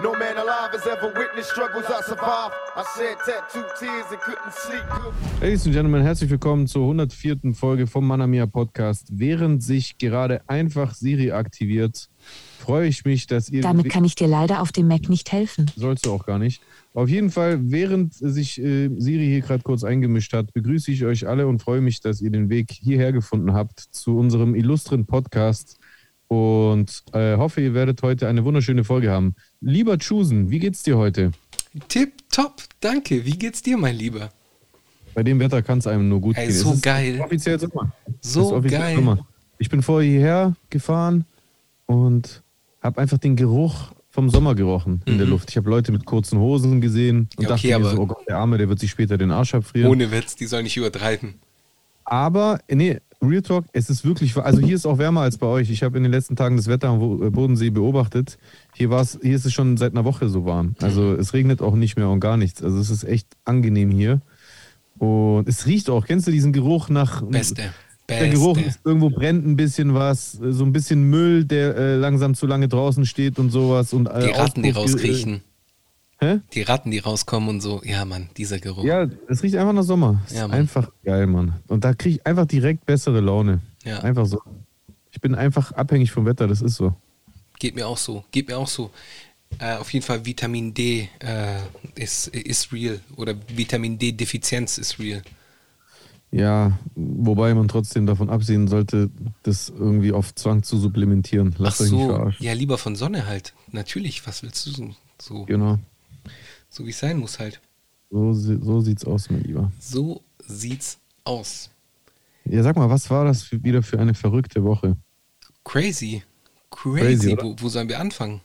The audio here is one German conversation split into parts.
No man alive has ever witnessed struggles I survived. I shed tattooed tears and couldn't sleep. Ladies and Gentlemen, herzlich willkommen zur 104. Folge vom Manamia Podcast. Während sich gerade einfach Siri aktiviert, freue ich mich, dass ihr. Damit kann ich dir leider auf dem Mac nicht helfen. Sollst du auch gar nicht. Auf jeden Fall, während sich äh, Siri hier gerade kurz eingemischt hat, begrüße ich euch alle und freue mich, dass ihr den Weg hierher gefunden habt zu unserem illustren Podcast und äh, hoffe, ihr werdet heute eine wunderschöne Folge haben. Lieber Chusen, wie geht's dir heute? Tipp, top, danke. Wie geht's dir, mein Lieber? Bei dem Wetter kann es einem nur gut Ey, gehen. so Es ist geil. Offiziell Sommer. So offiziell geil. Sommer. Ich bin vorher hierher gefahren und habe einfach den Geruch vom Sommer gerochen in der Luft. Ich habe Leute mit kurzen Hosen gesehen und Mhm. Ja, dachte okay, mir aber- so, oh Gott, der Arme, der wird sich später den Arsch abfrieren. Ohne Witz, die soll nicht übertreiben. Aber, nee, Real Talk, es ist wirklich, also hier ist auch wärmer als bei euch. Ich habe in den letzten Tagen das Wetter am äh, Bodensee beobachtet. Hier, war's, hier ist es schon seit einer Woche so warm. Also es regnet auch nicht mehr und gar nichts. Also es ist echt angenehm hier. Und es riecht auch, kennst du diesen Geruch nach... Beste. Der Geruch Beste. ist, irgendwo brennt ein bisschen was, so ein bisschen Müll, der äh, langsam zu lange draußen steht und sowas. Und, äh, Die Ratten, die Auspuff- rauskriechen. Hä? Die Ratten, die rauskommen und so. Ja, Mann, dieser Geruch. Ja, es riecht einfach nach Sommer. Ja, ist einfach geil, Mann. Und da kriege ich einfach direkt bessere Laune. Ja. Einfach so. Ich bin einfach abhängig vom Wetter, das ist so. Geht mir auch so. Geht mir auch so. Äh, auf jeden Fall Vitamin D äh, ist, ist real. Oder Vitamin D-Defizienz ist real. Ja, wobei man trotzdem davon absehen sollte, das irgendwie auf Zwang zu supplementieren. Ach Lasst euch nicht so. verarschen. Ja, lieber von Sonne halt. Natürlich. Was willst du so? So, Genau. So wie es sein muss halt. So, so sieht's aus, mein Lieber. So sieht's aus. Ja, sag mal, was war das für, wieder für eine verrückte Woche? Crazy. Crazy, Crazy. wo, wo sollen wir anfangen?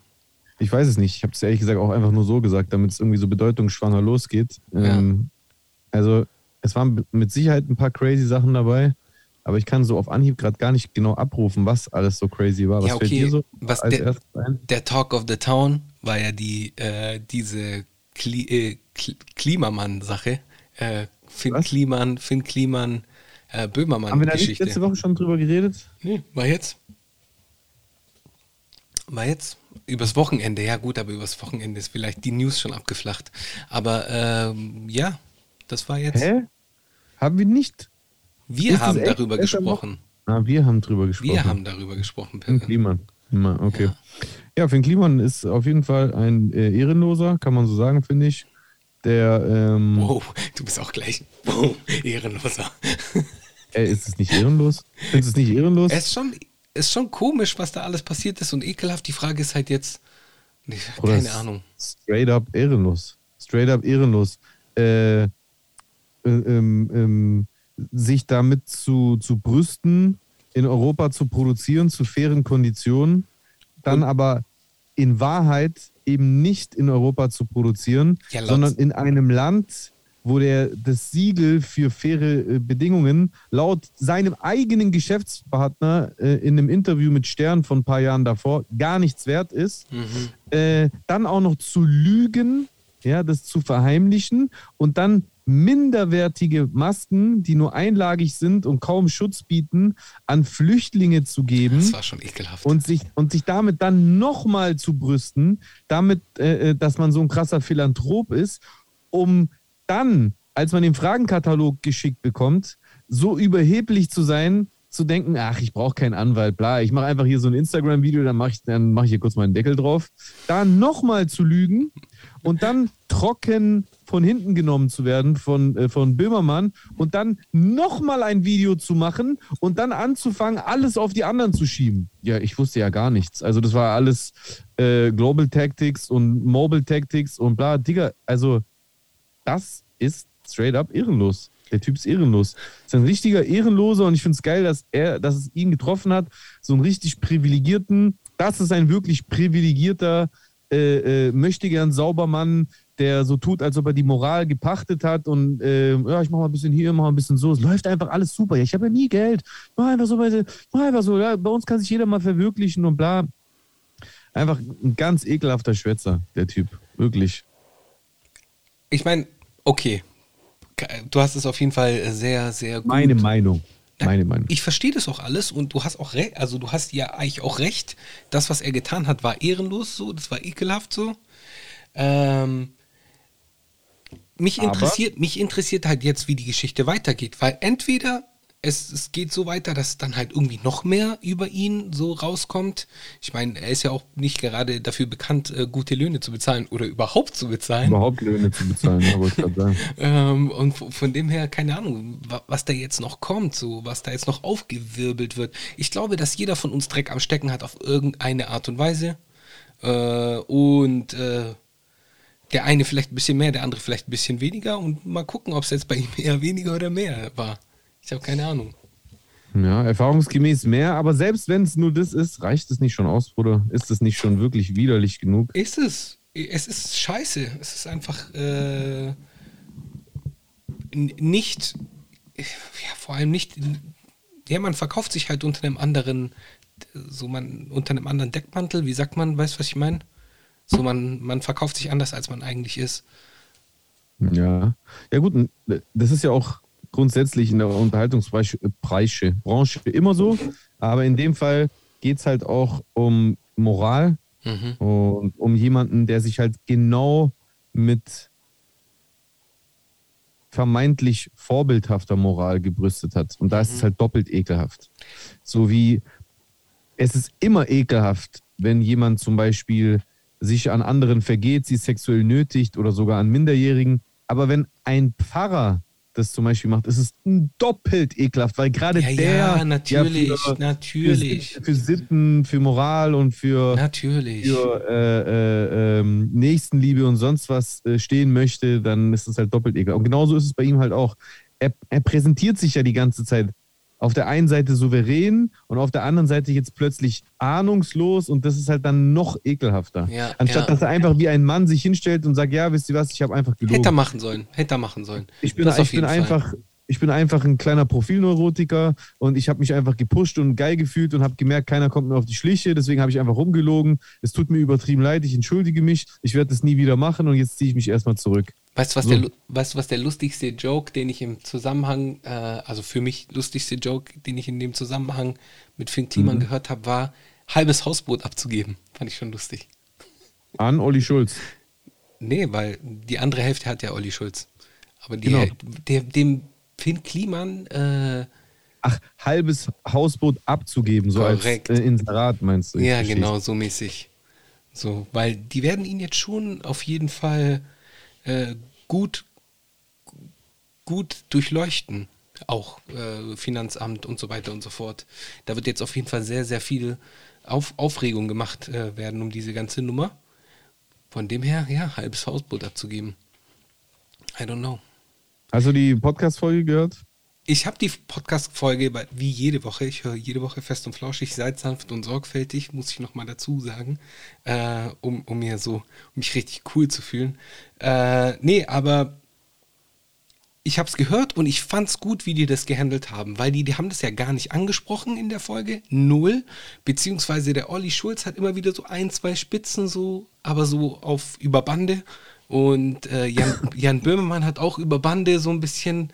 Ich weiß es nicht. Ich habe es ehrlich gesagt auch einfach nur so gesagt, damit es irgendwie so bedeutungsschwanger losgeht. Ja. Ähm, also, es waren mit Sicherheit ein paar crazy Sachen dabei, aber ich kann so auf Anhieb gerade gar nicht genau abrufen, was alles so crazy war. Was Ja, fällt okay. dir so Was als der- erstes ein? Der Talk of the Town war ja die äh, diese Kli äh, Kl Klimamann-Sache. Äh, Finn Was? Kliman, Finn Kliman, äh, Haben wir da nicht letzte Woche schon drüber geredet? Nee, war jetzt. War jetzt. Übers Wochenende, ja gut, aber übers Wochenende ist vielleicht die News schon abgeflacht. Aber ähm, ja, das war jetzt. Hä? Haben wir nicht? Wir Ist haben darüber gesprochen. Ah, wir haben drüber gesprochen. Wir haben darüber gesprochen, Finn. Kliman. Immer, Okay. Ja, Finn Kliman ist auf jeden Fall ein äh, Ehrenloser, kann man so sagen, finde ich. Der, ähm, Wow, du bist auch gleich. Wow, ehrenloser. ey, ist es nicht ehrenlos? Du es nicht ehrenlos? Es ist schon, ist schon komisch, was da alles passiert ist und ekelhaft. Die Frage ist halt jetzt, nee, Bruder, keine Ahnung. Straight up ehrenlos. Straight up ehrenlos. Äh, äh, ähm, ähm, sich damit zu, zu brüsten, in Europa zu produzieren, zu fairen Konditionen, dann aber in Wahrheit eben nicht in Europa zu produzieren, Ja, sondern in einem Land, wo der das Siegel für faire äh, Bedingungen laut seinem eigenen Geschäftspartner äh, in einem Interview mit Stern von ein paar Jahren davor gar nichts wert ist, äh, dann auch noch zu lügen, ja, das zu verheimlichen und dann minderwertige Masken, die nur einlagig sind und kaum Schutz bieten, an Flüchtlinge zu geben Das war schon ekelhaft. und sich, und sich damit dann nochmal zu brüsten, damit, äh, äh, dass man so ein krasser Philanthrop ist, um dann, als man den Fragenkatalog geschickt bekommt, so überheblich zu sein, zu denken, ach, ich brauche keinen Anwalt, bla, ich mache einfach hier so ein Instagram-Video, dann mache ich, dann mach ich hier kurz meinen Deckel drauf, da nochmal zu lügen und dann trocken von hinten genommen zu werden von, äh, von Böhmermann und dann nochmal ein Video zu machen und dann anzufangen, alles auf die anderen zu schieben. Ja, ich wusste ja gar nichts. Also das war alles äh, Global Tactics und Mobile Tactics und bla. Digga, also das ist straight up ehrenlos. Der Typ ist ehrenlos. Ist ein richtiger Ehrenloser und ich finde es geil, dass er, dass es ihn getroffen hat. So einen richtig privilegierten, das ist ein wirklich privilegierter, äh, äh, möchte gern Saubermann, der so tut, als ob er die Moral gepachtet hat und äh, ja, ich mach mal ein bisschen hier, mach mal ein bisschen so. Es läuft einfach alles super. Ja, ich habe ja nie Geld. Mach einfach so, mach einfach so. Ja, bei uns kann sich jeder mal verwirklichen und bla. Einfach ein ganz ekelhafter Schwätzer, der Typ. Wirklich. Ich meine, okay. Du hast es auf jeden Fall sehr, sehr gut. Meine Meinung. Meine Meinung. Ich verstehe das auch alles und du hast auch recht, also du hast ja eigentlich auch recht. Das, was er getan hat, war ehrenlos so, das war ekelhaft so. Ähm, mich Aber- interessiert, mich interessiert halt jetzt, wie die Geschichte weitergeht, weil entweder es, es geht so weiter, dass dann halt irgendwie noch mehr über ihn so rauskommt. Ich meine, er ist ja auch nicht gerade dafür bekannt, äh, gute Löhne zu bezahlen oder überhaupt zu bezahlen. Überhaupt Löhne zu bezahlen, wollte ich gerade sagen. Ähm, und von dem her, keine Ahnung, wa- was da jetzt noch kommt, so was da jetzt noch aufgewirbelt wird. Ich glaube, dass jeder von uns Dreck am Stecken hat auf irgendeine Art und Weise. Äh, und äh, der eine vielleicht ein bisschen mehr, der andere vielleicht ein bisschen weniger. Und mal gucken, ob es jetzt bei ihm eher weniger oder mehr war. Ich habe keine Ahnung. Ja, erfahrungsgemäß mehr, aber selbst wenn es nur das ist, reicht es nicht schon aus, Bruder? Ist es nicht schon wirklich widerlich genug? Ist es. Es ist scheiße. Es ist einfach äh, nicht, ja, vor allem nicht, ja, man verkauft sich halt unter einem anderen, so man, unter einem anderen Deckmantel, wie sagt man, weißt du, was ich meine? So man, man verkauft sich anders, als man eigentlich ist. Ja. Ja, gut, das ist ja auch grundsätzlich in der Unterhaltungsbranche Branche Branche immer so, aber in dem Fall geht es halt auch um Moral Mhm. und um jemanden, der sich halt genau mit vermeintlich vorbildhafter Moral gebrüstet hat. Und da ist es halt doppelt ekelhaft. So wie es ist immer ekelhaft, wenn jemand zum Beispiel sich an anderen vergeht, sie sexuell nötigt oder sogar an Minderjährigen. Aber wenn ein Pfarrer das zum Beispiel macht, ist es doppelt ekelhaft, weil gerade Ja, der ja, natürlich, für, natürlich. Für, für Sitten, für Moral und für, Natürlich. für äh, äh, ähm, Nächstenliebe und sonst was äh, stehen möchte, dann ist es halt doppelt ekelhaft. Und genauso ist es bei ihm halt auch. Er, er präsentiert sich ja die ganze Zeit auf der einen Seite souverän und auf der anderen Seite jetzt plötzlich ahnungslos und das ist halt dann noch ekelhafter. Ja, Anstatt ja. dass er einfach wie ein Mann sich hinstellt und sagt, ja, wisst ihr was, ich habe einfach gelogen. Hätte er machen sollen. Hätte er machen sollen. Ich bin, ich bin Fall. einfach, ich bin einfach ein kleiner Profilneurotiker und ich habe mich einfach gepusht und geil gefühlt und habe gemerkt, keiner kommt mir auf die Schliche, deswegen habe ich einfach rumgelogen. Es tut mir übertrieben leid, ich entschuldige mich, ich werde das nie wieder machen und jetzt ziehe ich mich erstmal zurück. Weißt du, was, So. der, lu- weißt was der lustigste Joke, den ich im Zusammenhang, äh, also für mich lustigste Joke, den ich in dem Zusammenhang mit Finn Kliman gehört habe, war, halbes Hausboot abzugeben. Fand ich schon lustig. An Olli Schulz. Nee, weil die andere Hälfte hat ja Olli Schulz. Aber die, Genau. der, dem Finn Kliman, äh, Ach, halbes Hausboot abzugeben, so Korrekt. als äh, Inserat meinst du? Ja versteh's. genau, so mäßig. So, weil die werden ihn jetzt schon auf jeden Fall äh, gut, gut durchleuchten. Auch äh, Finanzamt und so weiter und so fort. Da wird jetzt auf jeden Fall sehr, sehr viel auf Aufregung gemacht äh, werden um diese ganze Nummer. Von dem her, ja, halbes Hausboot abzugeben. I don't know. Du die Podcast-Folge gehört? Ich habe die Podcast-Folge wie jede Woche. Ich höre jede Woche fest und flauschig, seid sanft und sorgfältig, muss ich nochmal dazu sagen, äh, um, um mir so, um mich richtig cool zu fühlen. Äh, nee, aber ich habe es gehört und ich fand's gut, wie die das gehandelt haben, weil die, die haben das ja gar nicht angesprochen in der Folge, null, beziehungsweise der Olli Schulz hat immer wieder so ein, zwei Spitzen so, aber so auf über Bande und äh, Jan, Jan Böhmermann hat auch über Bande so ein bisschen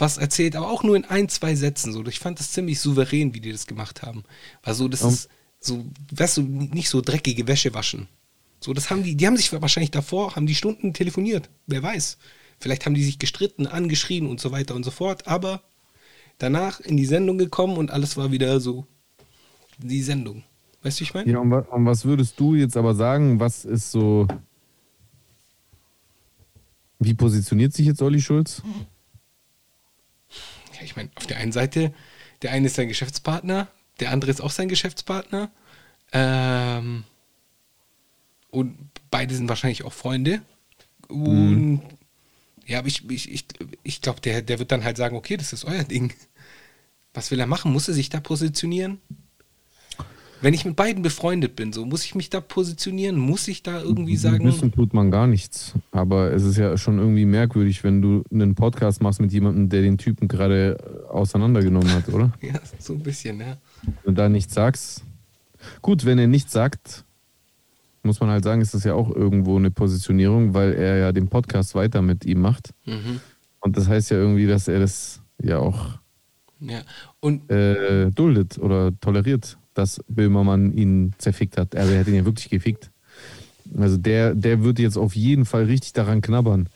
was erzählt, aber auch nur in ein, zwei Sätzen so. Ich fand das ziemlich souverän, wie die das gemacht haben. War so, das Um- ist so, weißt du, nicht so dreckige Wäsche waschen. So, das haben die, die haben sich wahrscheinlich davor, haben die Stunden telefoniert. Wer weiß. Vielleicht haben die sich gestritten, angeschrien und so weiter und so fort, aber danach in die Sendung gekommen und alles war wieder so die Sendung. Weißt du, wie ich meine? Ja, und, und was würdest du jetzt aber sagen, was ist so. Wie positioniert sich jetzt Olli Schulz? Ja, ich meine, auf der einen Seite, der eine ist sein Geschäftspartner, der andere ist auch sein Geschäftspartner. Ähm, und beide sind wahrscheinlich auch Freunde. Und ja, aber ich, ich, ich, ich glaube, der, der wird dann halt sagen, okay, das ist euer Ding. Was will er machen? Muss er sich da positionieren? Wenn ich mit beiden befreundet bin, so muss ich mich da positionieren? Muss ich da irgendwie sagen? Müssen tut man gar nichts. Aber es ist ja schon irgendwie merkwürdig, wenn du einen Podcast machst mit jemandem, der den Typen gerade äh, auseinandergenommen hat, oder? Ja, so ein bisschen, ja. Wenn du da nichts sagst. Gut, wenn er nichts sagt, muss man halt sagen, ist das ja auch irgendwo eine Positionierung, weil er ja den Podcast weiter mit ihm macht. Mhm. Und das heißt ja irgendwie, dass er das ja auch Ja. Und äh, duldet oder toleriert, dass Böhmermann ihn zerfickt hat. Also er hat ihn ja wirklich gefickt. Also der, der wird jetzt auf jeden Fall richtig daran knabbern.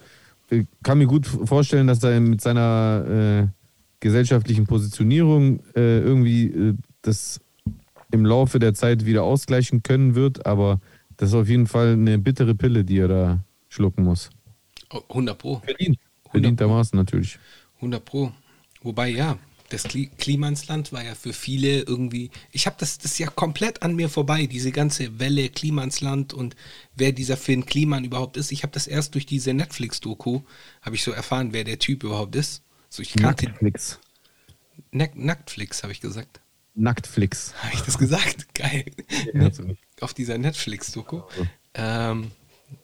Ich kann mir gut vorstellen, dass er mit seiner äh, gesellschaftlichen Positionierung äh, irgendwie äh, das im Laufe der Zeit wieder ausgleichen können wird, aber das ist auf jeden Fall eine bittere Pille, die er da schlucken muss. oh, 100 Pro. Verdient. Verdientermaßen natürlich. 100 Pro. Wobei, ja, das Kli Klimansland war ja für viele irgendwie. Ich habe das, das ist ja komplett an mir vorbei, diese ganze Welle Klimansland und wer dieser Finn Kliman überhaupt ist. Ich habe das erst durch diese Netflix-Doku, habe ich so erfahren, wer der Typ überhaupt ist. So, ich kannte Nacktflix. Nack Nacktflix, habe ich gesagt. Nacktflix. Habe ich das gesagt? Geil. Ja. Auf dieser Netflix-Doku. Ähm,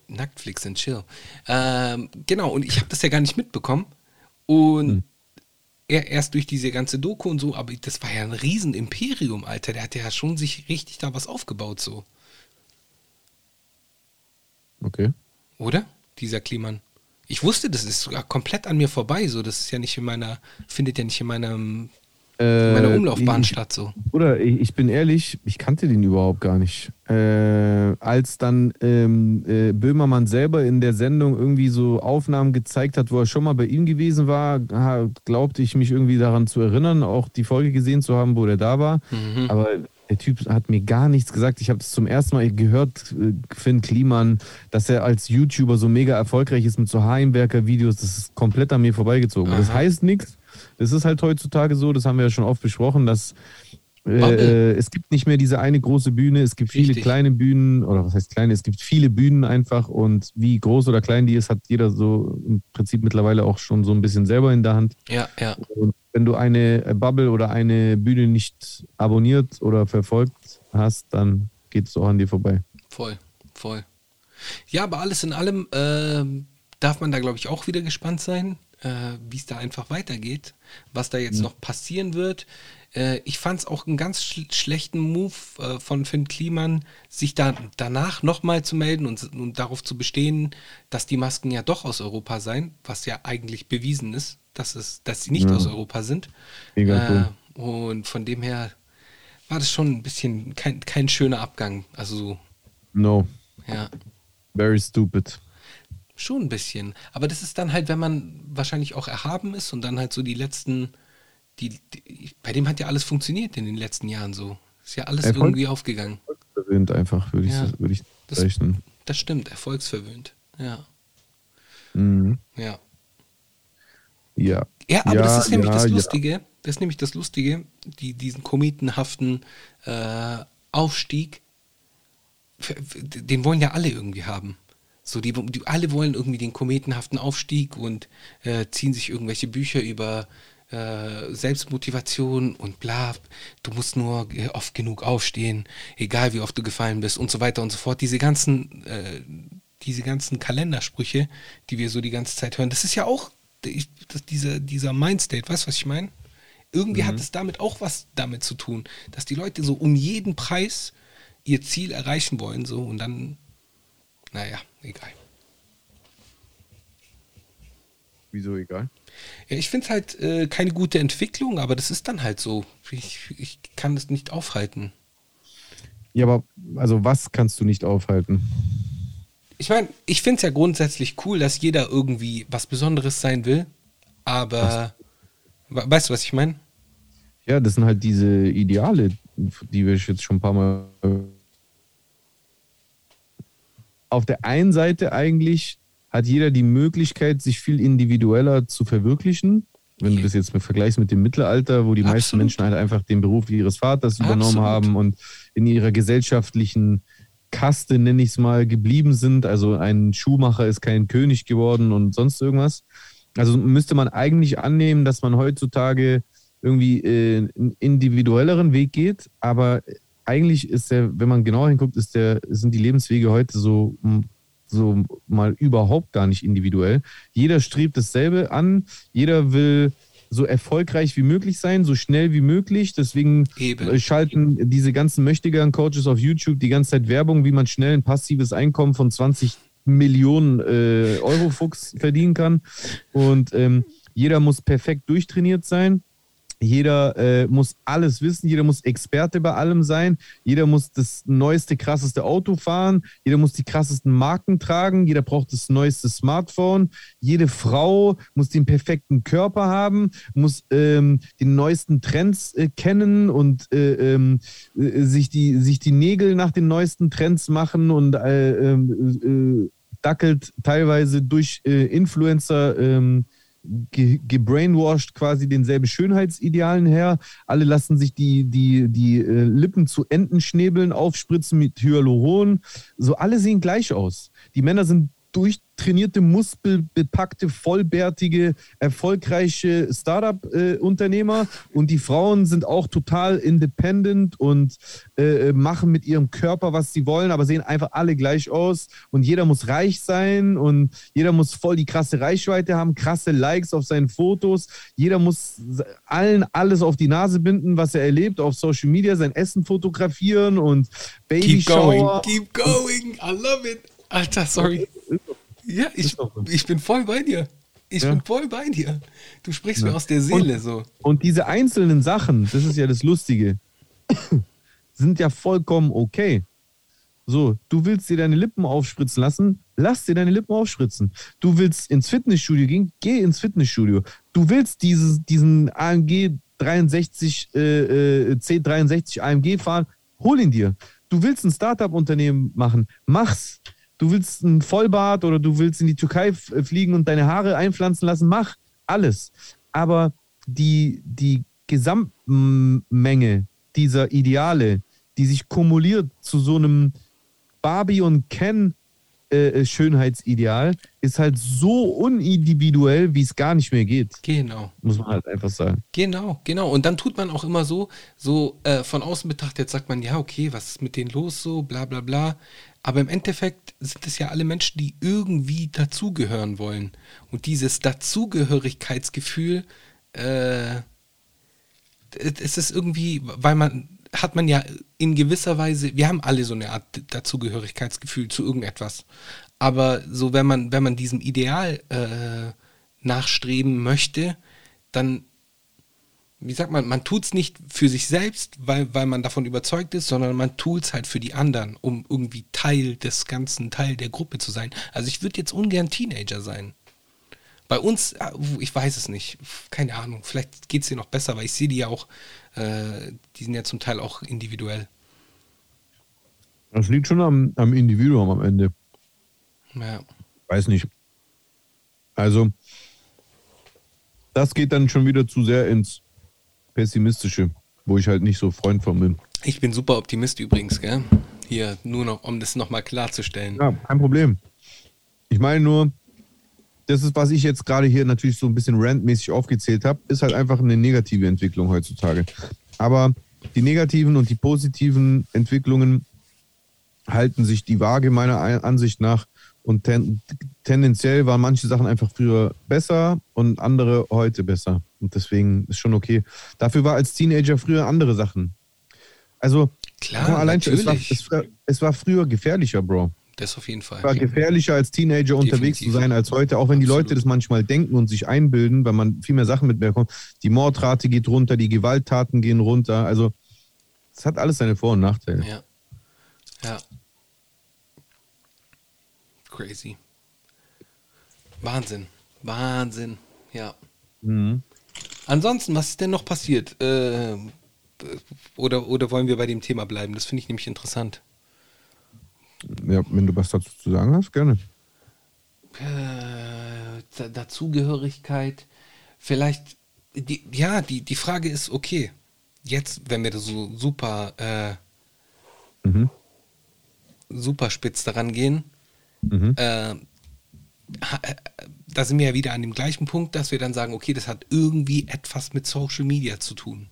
Nacktflix and Chill. Ähm, genau, und ich habe das ja gar nicht mitbekommen. Und er, erst durch diese ganze Doku und so, aber das war ja ein Riesenimperium, Alter. Der hat ja schon sich richtig da was aufgebaut, so. Okay. Oder? Dieser Kliman. Ich wusste, das ist sogar komplett an mir vorbei, so. Das ist ja nicht in meiner, findet ja nicht in meinem, Äh, Umlaufbahn ich- statt, so. Oder ich, ich bin ehrlich, ich kannte den überhaupt gar nicht. Äh, als dann ähm, äh, Böhmermann selber in der Sendung irgendwie so Aufnahmen gezeigt hat, wo er schon mal bei ihm gewesen war, glaubte ich mich irgendwie daran zu erinnern, auch die Folge gesehen zu haben, wo der da war. Mhm. Aber der Typ hat mir gar nichts gesagt. Ich habe es zum ersten Mal gehört, äh, Finn Kliman, dass er als YouTuber so mega erfolgreich ist mit so Heimwerker-Videos. Das ist komplett an mir vorbeigezogen. Das Aha. heißt nichts. Das ist halt heutzutage so, das haben wir ja schon oft besprochen, dass äh, äh, es gibt nicht mehr diese eine große Bühne, es gibt viele Richtig. kleine Bühnen, oder was heißt kleine, es gibt viele Bühnen einfach und wie groß oder klein die ist, hat jeder so im Prinzip mittlerweile auch schon so ein bisschen selber in der Hand. Ja, ja. Und wenn du eine Bubble oder eine Bühne nicht abonniert oder verfolgt hast, dann geht es auch an dir vorbei. Voll, voll. Ja, aber alles in allem ähm, darf man da, glaube ich, auch wieder gespannt sein, äh, wie es da einfach weitergeht, was da jetzt noch passieren wird. Äh, ich fand es auch einen ganz schl schlechten Move äh, von Finn Kliman, sich da danach nochmal zu melden und, und darauf zu bestehen, dass die Masken ja doch aus Europa seien, was ja eigentlich bewiesen ist, dass, es, dass sie nicht Ja. aus Europa sind. Mega Äh, und von dem her war das schon ein bisschen kein, kein schöner Abgang. Also so, No, ja. very stupid. Schon ein bisschen. Aber das ist dann halt, wenn man wahrscheinlich auch erhaben ist und dann halt so die letzten, die, die bei dem hat ja alles funktioniert in den letzten Jahren so. Ist ja alles Erfolg- irgendwie aufgegangen. Verwöhnt einfach, würde ich, Ja. würde ich Das- zeichnen. Das stimmt, erfolgsverwöhnt. Ja. Mhm. Ja. Ja. Ja, aber Ja, das ist nämlich ja, das. Lustige, das ist nämlich das Lustige, die, diesen kometenhaften äh, Aufstieg, den wollen ja alle irgendwie haben. So, die, die alle wollen irgendwie den kometenhaften Aufstieg und äh, ziehen sich irgendwelche Bücher über äh, Selbstmotivation und bla. Du musst nur äh, oft genug aufstehen, egal wie oft du gefallen bist und so weiter und so fort. Diese ganzen, äh, diese ganzen Kalendersprüche, die wir so die ganze Zeit hören, das ist ja auch ich, das, dieser, dieser Mindstate, weißt du, was ich meine? Irgendwie hat es damit auch was damit zu tun, dass die Leute so um jeden Preis ihr Ziel erreichen wollen, so und dann, naja, egal. Wieso egal? Ja, ich finde es halt äh, keine gute Entwicklung, aber das ist dann halt so. Ich, ich kann das nicht aufhalten. Ja, aber also was kannst du nicht aufhalten? Ich meine, ich finde es ja grundsätzlich cool, dass jeder irgendwie was Besonderes sein will, aber we- weißt du, was ich meine? Ja, das sind halt diese Ideale, die wir jetzt schon ein paar Mal. Auf der einen Seite eigentlich hat jeder die Möglichkeit, sich viel individueller zu verwirklichen. Wenn du das jetzt mit vergleichst mit dem Mittelalter, wo die meisten Absolut. Menschen halt einfach den Beruf ihres Vaters übernommen Absolut. haben und in ihrer gesellschaftlichen Kaste, nenne ich es mal, geblieben sind. Also ein Schuhmacher ist kein König geworden und sonst irgendwas. Also müsste man eigentlich annehmen, dass man heutzutage irgendwie äh, einen individuelleren Weg geht, aber eigentlich ist der, wenn man genauer hinguckt, ist der, sind die Lebenswege heute so, so mal überhaupt gar nicht individuell. Jeder strebt dasselbe an, jeder will so erfolgreich wie möglich sein, so schnell wie möglich. Deswegen Eben. äh, schalten diese ganzen mächtigeren Coaches auf YouTube die ganze Zeit Werbung, wie man schnell ein passives Einkommen von 20 Millionen äh, Euro Fuchs verdienen kann. Und ähm, jeder muss perfekt durchtrainiert sein. Jeder äh, muss alles wissen, jeder muss Experte bei allem sein, jeder muss das neueste, krasseste Auto fahren, jeder muss die krassesten Marken tragen, jeder braucht das neueste Smartphone, jede Frau muss den perfekten Körper haben, muss ähm, die neuesten Trends äh, kennen und äh, ähm, äh, sich, die, sich die Nägel nach den neuesten Trends machen und äh, ähm, äh, dackelt teilweise durch äh, Influencer. Ge gebrainwashed quasi denselben Schönheitsidealen her. Alle lassen sich die, die, die äh, Lippen zu Entenschnäbeln aufspritzen mit Hyaluron. So alle sehen gleich aus. Die Männer sind durchtrainierte, muskelbepackte, vollbärtige, erfolgreiche Startup-Unternehmer. Äh, und die Frauen sind auch total independent und äh, machen mit ihrem Körper, was sie wollen, aber sehen einfach alle gleich aus. Und jeder muss reich sein und jeder muss voll die krasse Reichweite haben, krasse Likes auf seinen Fotos, jeder muss allen alles auf die Nase binden, was er erlebt, auf Social Media, sein Essen fotografieren und Baby Keep going, keep going, I love it. Alter, sorry. Ja, ich, ich bin voll bei dir. Ich ja. bin voll bei dir. Du sprichst ja. mir aus der Seele und, so. Und diese einzelnen Sachen, das ist ja das Lustige, sind ja vollkommen okay. So, du willst dir deine Lippen aufspritzen lassen, lass dir deine Lippen aufspritzen. Du willst ins Fitnessstudio gehen, geh ins Fitnessstudio. Du willst dieses, diesen AMG 63, äh, C63 AMG fahren, hol ihn dir. Du willst ein Startup-Unternehmen machen, mach's du willst ein Vollbart oder du willst in die Türkei äh, fliegen und deine Haare einpflanzen lassen, mach alles. Aber die, die Gesamtmenge dieser Ideale, die sich kumuliert zu so einem Barbie und Ken äh, Schönheitsideal, ist halt so unindividuell, wie es gar nicht mehr geht. Genau. Muss man halt einfach sagen. Genau, genau. Und dann tut man auch immer so, so äh, von außen betrachtet, sagt man, ja, okay, was ist mit denen los, so, bla bla bla. Aber im Endeffekt sind es ja alle Menschen, die irgendwie dazugehören wollen. Und dieses Dazugehörigkeitsgefühl, äh, es ist irgendwie, weil man, hat man ja in gewisser Weise, wir haben alle so eine Art Dazugehörigkeitsgefühl zu irgendetwas. Aber so, wenn man, wenn man diesem Ideal äh, nachstreben möchte, dann wie sagt man, man tut es nicht für sich selbst, weil, weil man davon überzeugt ist, sondern man tut es halt für die anderen, um irgendwie Teil des ganzen, Teil der Gruppe zu sein. Also ich würde jetzt ungern Teenager sein. Bei uns, äh, ich weiß es nicht, keine Ahnung, vielleicht geht es dir noch besser, weil ich sehe die ja auch, äh, die sind ja zum Teil auch individuell. Das liegt schon am, am Individuum am Ende. Ja. Weiß nicht. Also, das geht dann schon wieder zu sehr ins pessimistische, wo ich halt nicht so Freund von bin. Ich bin super Optimist übrigens, gell? Hier, nur noch, um das nochmal klarzustellen. Ja, kein Problem. Ich meine nur, das ist, was ich jetzt gerade hier natürlich so ein bisschen randmäßig aufgezählt habe, ist halt einfach eine negative Entwicklung heutzutage. Aber die negativen und die positiven Entwicklungen halten sich die Waage meiner Ansicht nach und ten, tendenziell waren manche Sachen einfach früher besser und andere heute besser. Und deswegen ist schon okay. Dafür war als Teenager früher andere Sachen. Also, Klar, allein schon, es war, es, war, es war früher gefährlicher, Bro. Das auf jeden Fall. Es war gefährlicher als Teenager Definitiv. unterwegs zu sein als heute, auch wenn Absolut. die Leute das manchmal denken und sich einbilden, weil man viel mehr Sachen mitbekommt. Die Mordrate geht runter, die Gewalttaten gehen runter. Also, es hat alles seine Vor- und Nachteile. Ja. Ja. Crazy. Wahnsinn. Wahnsinn. Ja. Mhm. Ansonsten, was ist denn noch passiert? Äh, oder, oder wollen wir bei dem Thema bleiben? Das finde ich nämlich interessant. Ja, wenn du was dazu zu sagen hast, gerne. Äh, Dazugehörigkeit. Vielleicht, die, ja, die, die Frage ist, okay, jetzt, wenn wir da so super, äh, mhm. super spitz daran gehen, mhm. äh, da sind wir ja wieder an dem gleichen Punkt, dass wir dann sagen, okay, das hat irgendwie etwas mit Social Media zu tun.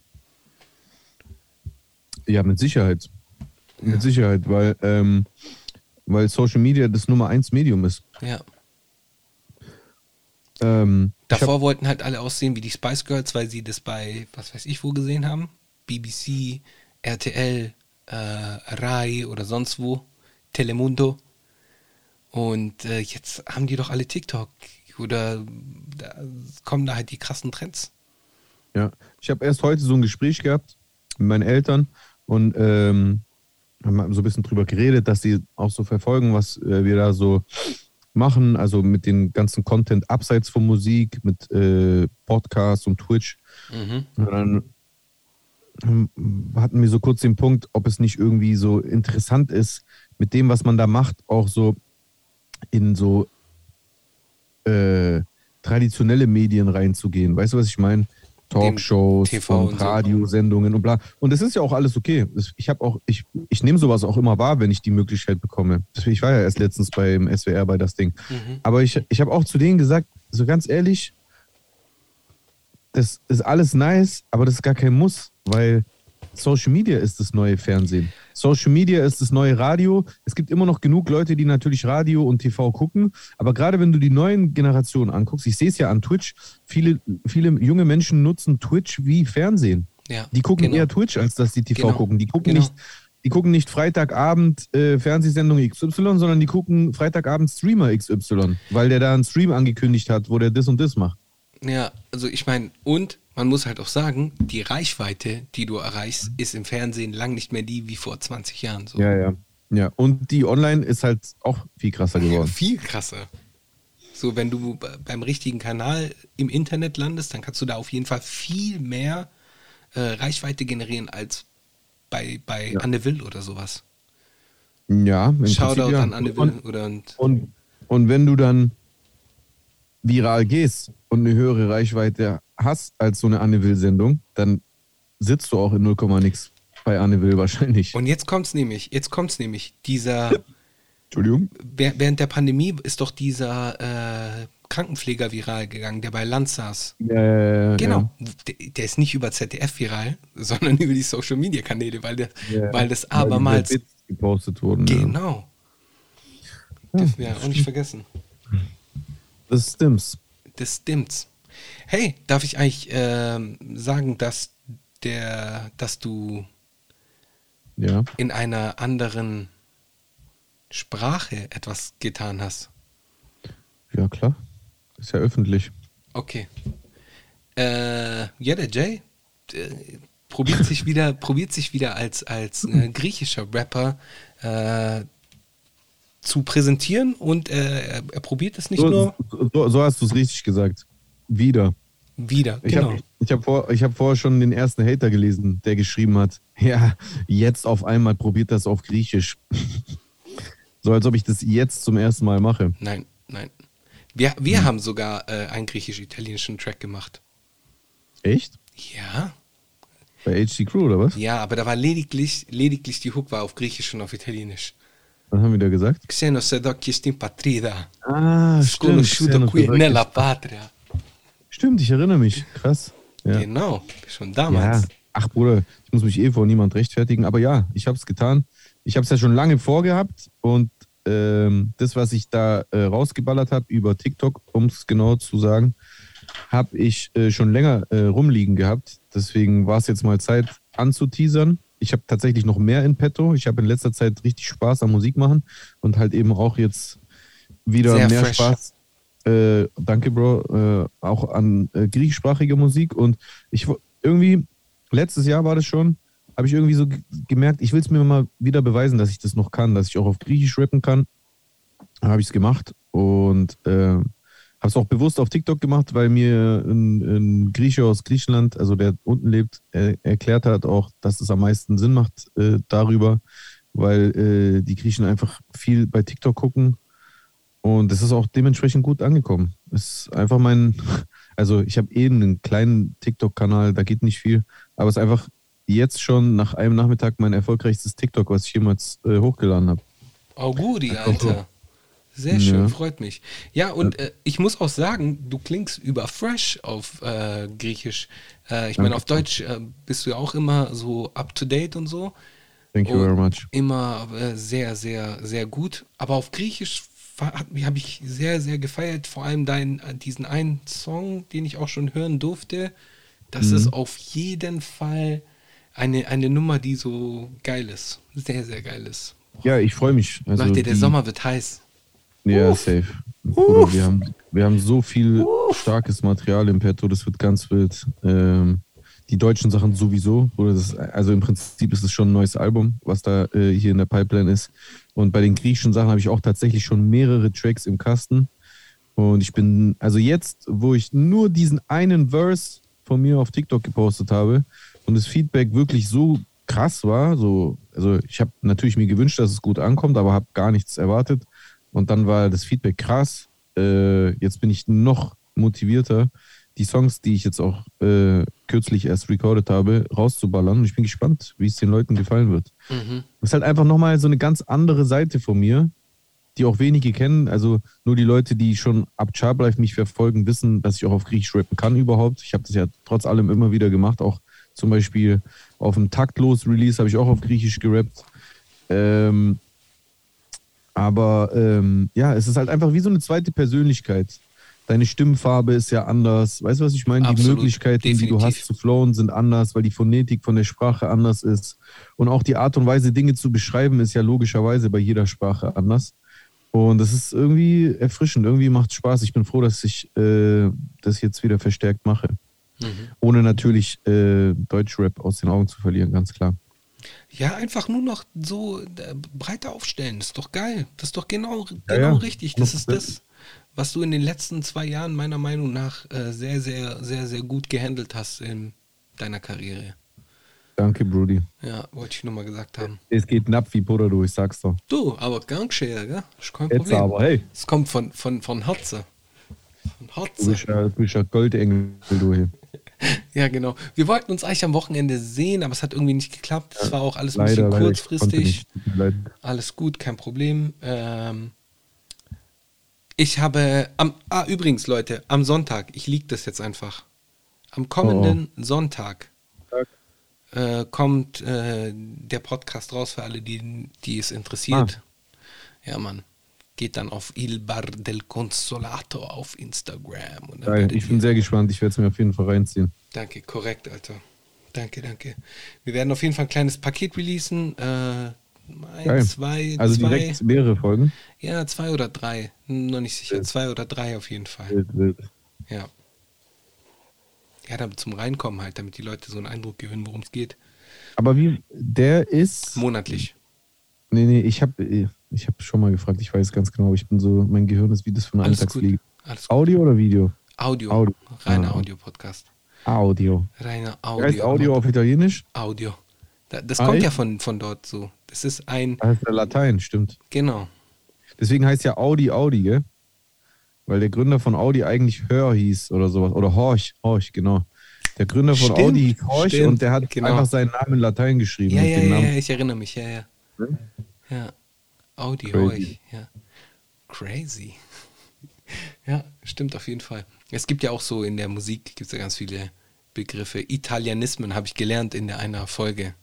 Ja, mit Sicherheit. Ja. Mit Sicherheit, weil, ähm, weil Social Media das Nummer eins Medium ist. Ja. Ähm, Davor wollten halt alle aussehen wie die Spice Girls, weil sie das bei, was weiß ich, wo gesehen haben. BBC, RTL, äh, Rai oder sonst wo, Telemundo. Und äh, jetzt haben die doch alle TikTok oder da kommen da halt die krassen Trends. Ja, ich habe erst heute so ein Gespräch gehabt mit meinen Eltern und ähm, haben so ein bisschen drüber geredet, dass sie auch so verfolgen, was äh, wir da so machen, also mit dem ganzen Content abseits von Musik, mit äh, Podcasts und Twitch. Mhm. Und dann hatten wir so kurz den Punkt, ob es nicht irgendwie so interessant ist, mit dem, was man da macht, auch so in so äh, traditionelle Medien reinzugehen. Weißt du, was ich meine? Talkshows TV und. Radiosendungen und bla. Und das ist ja auch alles okay. Ich habe auch, ich, ich nehme sowas auch immer wahr, wenn ich die Möglichkeit bekomme. Ich war ja erst letztens beim SWR bei das Ding. Mhm. Aber ich, ich habe auch zu denen gesagt, so ganz ehrlich, das ist alles nice, aber das ist gar kein Muss, weil Social Media ist das neue Fernsehen. Social Media ist das neue Radio. Es gibt immer noch genug Leute, die natürlich Radio und TV gucken. Aber gerade wenn du die neuen Generationen anguckst, ich sehe es ja an Twitch, viele, viele junge Menschen nutzen Twitch wie Fernsehen. Ja, Die gucken genau. eher Twitch, als dass die TV Genau. gucken. Die gucken Genau. nicht, die gucken nicht Freitagabend äh, Fernsehsendung XY, sondern die gucken Freitagabend Streamer XY, weil der da einen Stream angekündigt hat, wo der das und das macht. Ja, also ich meine, und man muss halt auch sagen, die Reichweite, die du erreichst, ist im Fernsehen lang nicht mehr die wie vor 20 Jahren. So. Ja, ja. Ja, und die Online ist halt auch viel krasser Ja, geworden. viel krasser. So, wenn du beim richtigen Kanal im Internet landest, dann kannst du da auf jeden Fall viel mehr äh, Reichweite generieren als bei, bei Ja. Anne Will oder sowas. Ja, im Shoutout ja. an Anne Will Und, oder und, und, und wenn du dann viral gehst und eine höhere Reichweite hast als so eine Anne Will-Sendung, dann sitzt du auch in 0, nix bei Anne Will wahrscheinlich. und jetzt kommt's nämlich, jetzt kommt's nämlich, dieser Entschuldigung? Wäh- Während der Pandemie ist doch dieser äh, Krankenpfleger viral gegangen, der bei Land saß. Ja, Genau. Der, der ist nicht über ZDF viral, sondern über die Social Media Kanäle, weil, der, Ja, weil das weil abermals. Bits gepostet wurden. Ja. Genau. Dürfen wir auch nicht vergessen. Das stimmt. Das stimmt. Hey, darf ich eigentlich ähm, sagen, dass der, dass du Ja. in einer anderen Sprache etwas getan hast? Ja, klar. Ist ja öffentlich. Okay. Äh, ja, der Jay äh, probiert sich wieder, probiert sich wieder als, als äh, griechischer Rapper äh, zu präsentieren und äh, er, er probiert es nicht So, nur so, so hast du es richtig gesagt. Wieder. wieder. Ich genau. habe ich hab vor, ich hab vorher schon den ersten Hater gelesen, der geschrieben hat, ja, jetzt auf einmal probiert das auf Griechisch. so als ob ich das jetzt zum ersten Mal mache. Nein, nein. Wir, wir haben sogar äh, einen griechisch-italienischen Track gemacht. Echt? Ja, Bei HC Crew oder was? ja, aber da war lediglich, lediglich die Hook war auf Griechisch und auf Italienisch. Was haben wir da gesagt? Xenos edokis in patrida, Ah, stimmt. sconosciuto qui nella patria. Stimmt, ich erinnere mich. Krass. Ja. Genau, schon Ja. damals. Ach Bruder, ich muss mich eh vor niemand rechtfertigen, aber ja, ich habe es getan. Ich habe es ja schon lange vorgehabt und ähm, das, was ich da äh, rausgeballert habe über TikTok, um es genau zu sagen, habe ich äh, schon länger äh, rumliegen gehabt. Deswegen war es jetzt mal Zeit anzuteasern. Ich habe tatsächlich noch mehr in petto. Ich habe in letzter Zeit richtig Spaß am Musik machen und halt eben auch jetzt wieder Sehr mehr fresh. Spaß. Äh, danke, Bro. Äh, auch an äh, griechischsprachige Musik. Und ich irgendwie, letztes Jahr war das schon, habe ich irgendwie so gemerkt, ich will es mir mal wieder beweisen, dass ich das noch kann, dass ich auch auf Griechisch rappen kann. Habe ich es gemacht und äh, habe es auch bewusst auf TikTok gemacht, weil mir ein, ein Grieche aus Griechenland, also der unten lebt, er, erklärt hat auch, dass es am meisten Sinn macht äh, darüber, weil äh, die Griechen einfach viel bei TikTok gucken und es ist auch dementsprechend gut angekommen. Es ist einfach mein, also ich habe eben einen kleinen TikTok-Kanal, da geht nicht viel, aber es ist einfach jetzt schon nach einem Nachmittag mein erfolgreichstes TikTok, was ich jemals äh, hochgeladen habe. Auguri. Alter. Sehr schön, Ja. freut mich. Ja, und äh, ich muss auch sagen, du klingst überfresh auf äh, Griechisch. Äh, ich meine, auf Deutsch äh, bist du ja auch immer so up to date und so. Thank you Und very much. Immer äh, sehr, sehr, sehr gut. Aber auf Griechisch habe ich sehr, sehr gefeiert. Vor allem dein, äh, diesen einen Song, den ich auch schon hören durfte. Das Mhm. ist auf jeden Fall eine, eine Nummer, die so geil ist. Sehr, sehr geil ist. Ja, ich freue mich. Also Leute, der Sommer wird heiß. Ja, safe. Bruder, wir, haben, wir haben so viel starkes Material im Petto, das wird ganz wild. Ähm, Die deutschen Sachen sowieso. Oder das, also im Prinzip ist es schon ein neues Album, was da äh, hier in der Pipeline ist. Und bei den griechischen Sachen habe ich auch tatsächlich schon mehrere Tracks im Kasten. Und ich bin, also jetzt, wo ich nur diesen einen Verse von mir auf TikTok gepostet habe und das Feedback wirklich so krass war, so, also ich habe natürlich mir gewünscht, dass es gut ankommt, aber habe gar nichts erwartet. Und dann war das Feedback krass. Äh, jetzt bin ich noch motivierter, die Songs, die ich jetzt auch äh, kürzlich erst recorded habe, rauszuballern. Und ich bin gespannt, wie es den Leuten gefallen wird. Mhm. Das ist halt einfach nochmal so eine ganz andere Seite von mir, die auch wenige kennen. Also nur die Leute, die schon ab Charblife mich verfolgen, wissen, dass ich auch auf Griechisch rappen kann überhaupt. Ich habe das ja trotz allem immer wieder gemacht. Auch zum Beispiel auf dem Taktlos-Release habe ich auch auf Griechisch gerappt. Ähm, aber ähm, ja, es ist halt einfach wie so eine zweite Persönlichkeit. Deine Stimmfarbe ist ja anders. Weißt du, was ich meine? Die Absolut, Möglichkeiten, die du definitiv. hast zu flowen, sind anders, weil die Phonetik von der Sprache anders ist. Und auch die Art und Weise, Dinge zu beschreiben, ist ja logischerweise bei jeder Sprache anders. Und das ist irgendwie erfrischend, irgendwie macht es Spaß. Ich bin froh, dass ich äh, das jetzt wieder verstärkt mache. Mhm. Ohne natürlich äh, Deutschrap aus den Augen zu verlieren, ganz klar. Ja, einfach nur noch so äh, breiter aufstellen. Das ist doch geil. Das ist doch genau, Ja, genau ja. richtig. Das ist das, was du in den letzten zwei Jahren meiner Meinung nach äh, sehr, sehr, sehr, sehr gut gehandelt hast in deiner Karriere. Danke, Brody. Ja, wollte ich nur mal gesagt haben. Es geht knapp wie Butter, du, ich sag's doch. Du, aber gang schön, gell? Ist kein Jetzt Problem. aber, hey, Es kommt von, von, von Herzen. Von du Herzen. bist ja, du bist ja Goldengel, du hier. Ja, genau. Wir wollten uns eigentlich am Wochenende sehen, aber es hat irgendwie nicht geklappt. Es war auch alles ein Leider, bisschen ich konnte kurzfristig. Alles gut, kein Problem. Ähm, ich habe am ah, übrigens Leute, am Sonntag, ich lieg das jetzt einfach. Am kommenden Sonntag äh, kommt äh, der Podcast raus für alle, die, die es interessiert. Ja, Mann. Geht dann auf Il Bar del Consolato auf Instagram. Geil. Ich bin sehr gespannt, ich werde es mir auf jeden Fall reinziehen. Danke, korrekt, Alter. Danke, danke. Wir werden auf jeden Fall ein kleines Paket releasen. Äh, ein, Geil. zwei, Also zwei. direkt mehrere Folgen. Ja, zwei oder drei. Noch nicht sicher. Zwei oder drei auf jeden Fall. Wild, wild. Ja. Ja, damit zum Reinkommen halt, damit die Leute so einen Eindruck gewinnen, worum es geht. Aber wie, der ist. Monatlich. Nee, nee, ich habe ich hab schon mal gefragt, ich weiß ganz genau, ich bin so, mein Gehirn ist wie das von einer. Alltagsfliege. Audio oder Video? Audio. Audio. Reiner Ah. Audio-Podcast. Audio. Reiner Wie heißt Audio. Audio auf Italienisch? Audio. Da- Das Ah, kommt ja von, von dort so. Das ist ein, Das heißt ja Latein, stimmt. genau. Deswegen heißt ja Audi Audi, gell? Weil der Gründer von Audi eigentlich Hör hieß oder sowas. Oder Horch, Horch, genau. Der Gründer von Stimmt, Audi hieß Horch stimmt, und der hat genau. einfach seinen Namen in Latein geschrieben. Ja, ja, ja, ich erinnere mich, ja, ja. Ja. Audi, euch, ja. Crazy. Ja, stimmt auf jeden Fall. Es gibt ja auch so in der Musik, gibt es ja ganz viele Begriffe. Italianismen habe ich gelernt in der einer Folge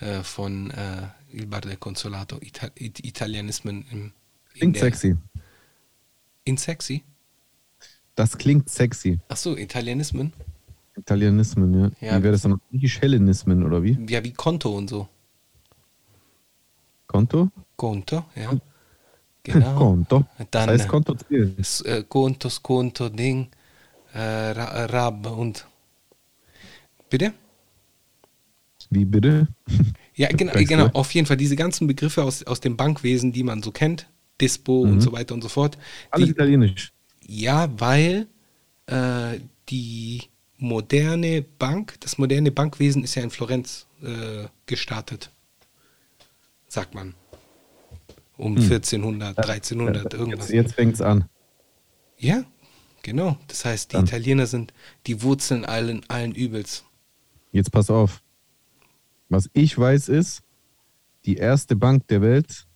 äh, von äh, Il Bar del Consolato. Ita It Italianismen im, in Klingt der, sexy. In sexy? Das klingt sexy. Ach so, Italianismen? Italianismen, ja. Ja. Wie wäre das dann? Griechisch-Hellenismen oder wie? Ja, wie Konto und so. Konto? Konto, ja. Genau. Konto. Dann, das heißt Konto zählen. Das, äh, Konto, Skonto, Ding, äh, Ra Rab und. Bitte? Wie bitte? Ja, genau, genau, auf jeden Fall. Diese ganzen Begriffe aus, aus dem Bankwesen, die man so kennt, Dispo und so weiter und so fort. Alles Die, italienisch. ja, weil äh, die moderne Bank, das moderne Bankwesen ist ja in Florenz äh, gestartet. Sagt man. Um 1400, 1300, irgendwas. Jetzt, jetzt fängt es an. Ja, genau. Das heißt, die Dann. Italiener sind die Wurzeln allen, allen Übels. Jetzt pass auf. Was ich weiß ist, die erste Bank der Welt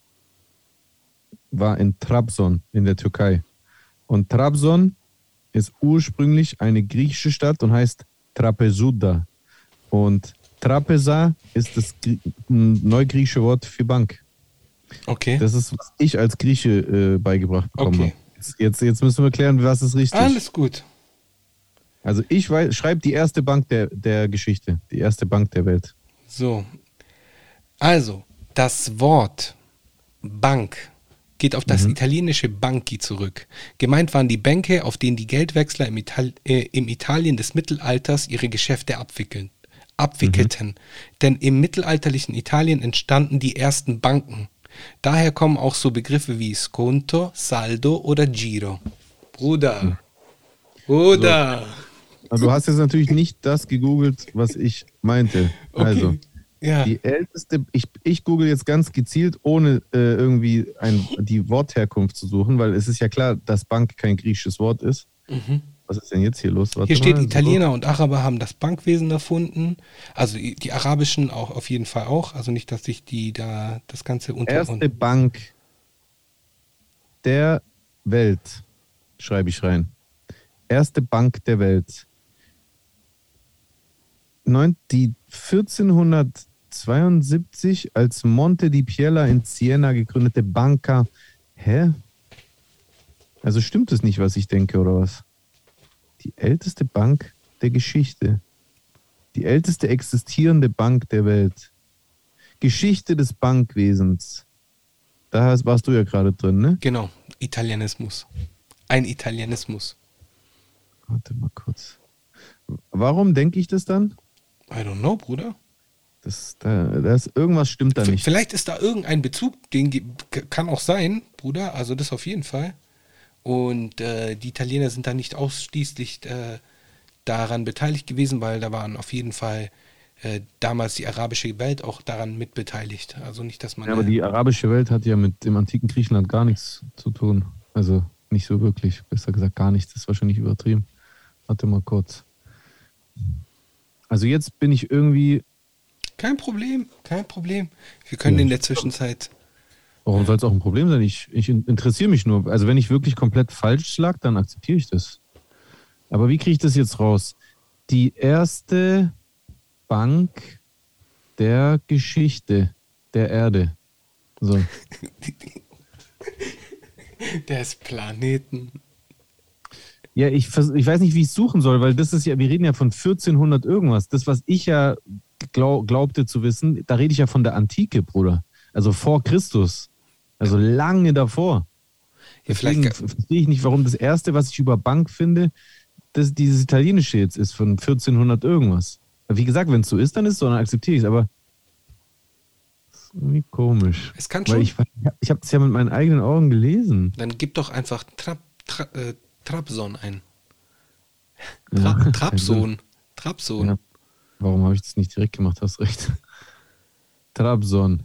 war in Trabzon in der Türkei. Und Trabzon ist ursprünglich eine griechische Stadt und heißt Trapezuda. Und Trapeza ist das neugriechische Wort für Bank. Okay. Das ist, was ich als Grieche äh, beigebracht bekommen Okay. habe. Jetzt, jetzt, jetzt müssen wir klären, was ist richtig. Alles gut. Also ich weiß, schreib die erste Bank der, der Geschichte, die erste Bank der Welt. So. Also, das Wort Bank geht auf das italienische Banchi zurück. Gemeint waren die Bänke, auf denen die Geldwechsler im, Ital äh, im Italien des Mittelalters ihre Geschäfte abwickeln, abwickelten. Denn im mittelalterlichen Italien entstanden die ersten Banken. Daher kommen auch so Begriffe wie Sconto, Saldo oder Giro. Bruder. Bruder. Also du hast jetzt natürlich nicht das gegoogelt, was ich meinte. Okay. Also, Ja. die älteste, ich, ich google jetzt ganz gezielt, ohne äh, irgendwie ein, die Wortherkunft zu suchen, weil es ist ja klar, dass Bank kein griechisches Wort ist. Was ist denn jetzt hier los? Warte Hier steht, mal. Italiener und Araber haben das Bankwesen erfunden. Also die die arabischen auch auf jeden Fall auch. Also nicht, dass sich die da das Ganze unter Erste Bank der Welt, schreibe ich rein. Erste Bank der Welt. Neun, die 1472 als Monte di Piella in Siena gegründete Banca. Hä? Also stimmt es nicht, was ich denke, oder was? Die älteste Bank der Geschichte. Die älteste existierende Bank der Welt. Geschichte des Bankwesens. Da warst du ja gerade drin, ne? Genau, Italienismus. Ein Italienismus. Warte mal kurz. Warum denke ich das dann? I don't know, Bruder. Das, da, das, irgendwas stimmt da nicht. Vielleicht ist da irgendein Bezug, den kann auch sein, Bruder. Also das auf jeden Fall. Und äh, die Italiener sind da nicht ausschließlich äh, daran beteiligt gewesen, weil da waren auf jeden Fall äh, damals die arabische Welt auch daran mitbeteiligt. Also nicht, dass man. Ja, aber äh, die arabische Welt hat ja mit dem antiken Griechenland gar nichts zu tun. Also nicht so wirklich. Besser gesagt gar nichts. Das ist wahrscheinlich übertrieben. Warte mal kurz. Also jetzt bin ich irgendwie. kein Problem, kein Problem. Wir können Ja. in der Zwischenzeit. Warum soll es auch ein Problem sein? Ich, ich in- interessiere mich nur. Also wenn ich wirklich komplett falsch lag, dann akzeptiere ich das. Aber wie kriege ich das jetzt raus? Die erste Bank der Geschichte der Erde. So. des Planeten. Ja, ich, ich weiß nicht, wie ich es suchen soll, weil das ist ja, wir reden ja von 1400 irgendwas. Das, was ich ja glaub, glaubte zu wissen, da rede ich ja von der Antike, Bruder. Also vor Christus. Also lange davor. Ja, vielleicht verstehe ich nicht, warum das Erste, was ich über Bank finde, das dieses Italienische jetzt ist, von 1400 irgendwas. Wie gesagt, wenn es so ist, dann ist es so, dann akzeptiere ich es, aber irgendwie komisch. Es kann Weil schon. ich, ich habe es ja mit meinen eigenen Augen gelesen. Dann gib doch einfach Trab, Tra, äh, Trabzon ein. Ja, Tra, Trabzon. Trabzon. Ja. Warum habe ich das nicht direkt gemacht? Hast recht. Trabzon.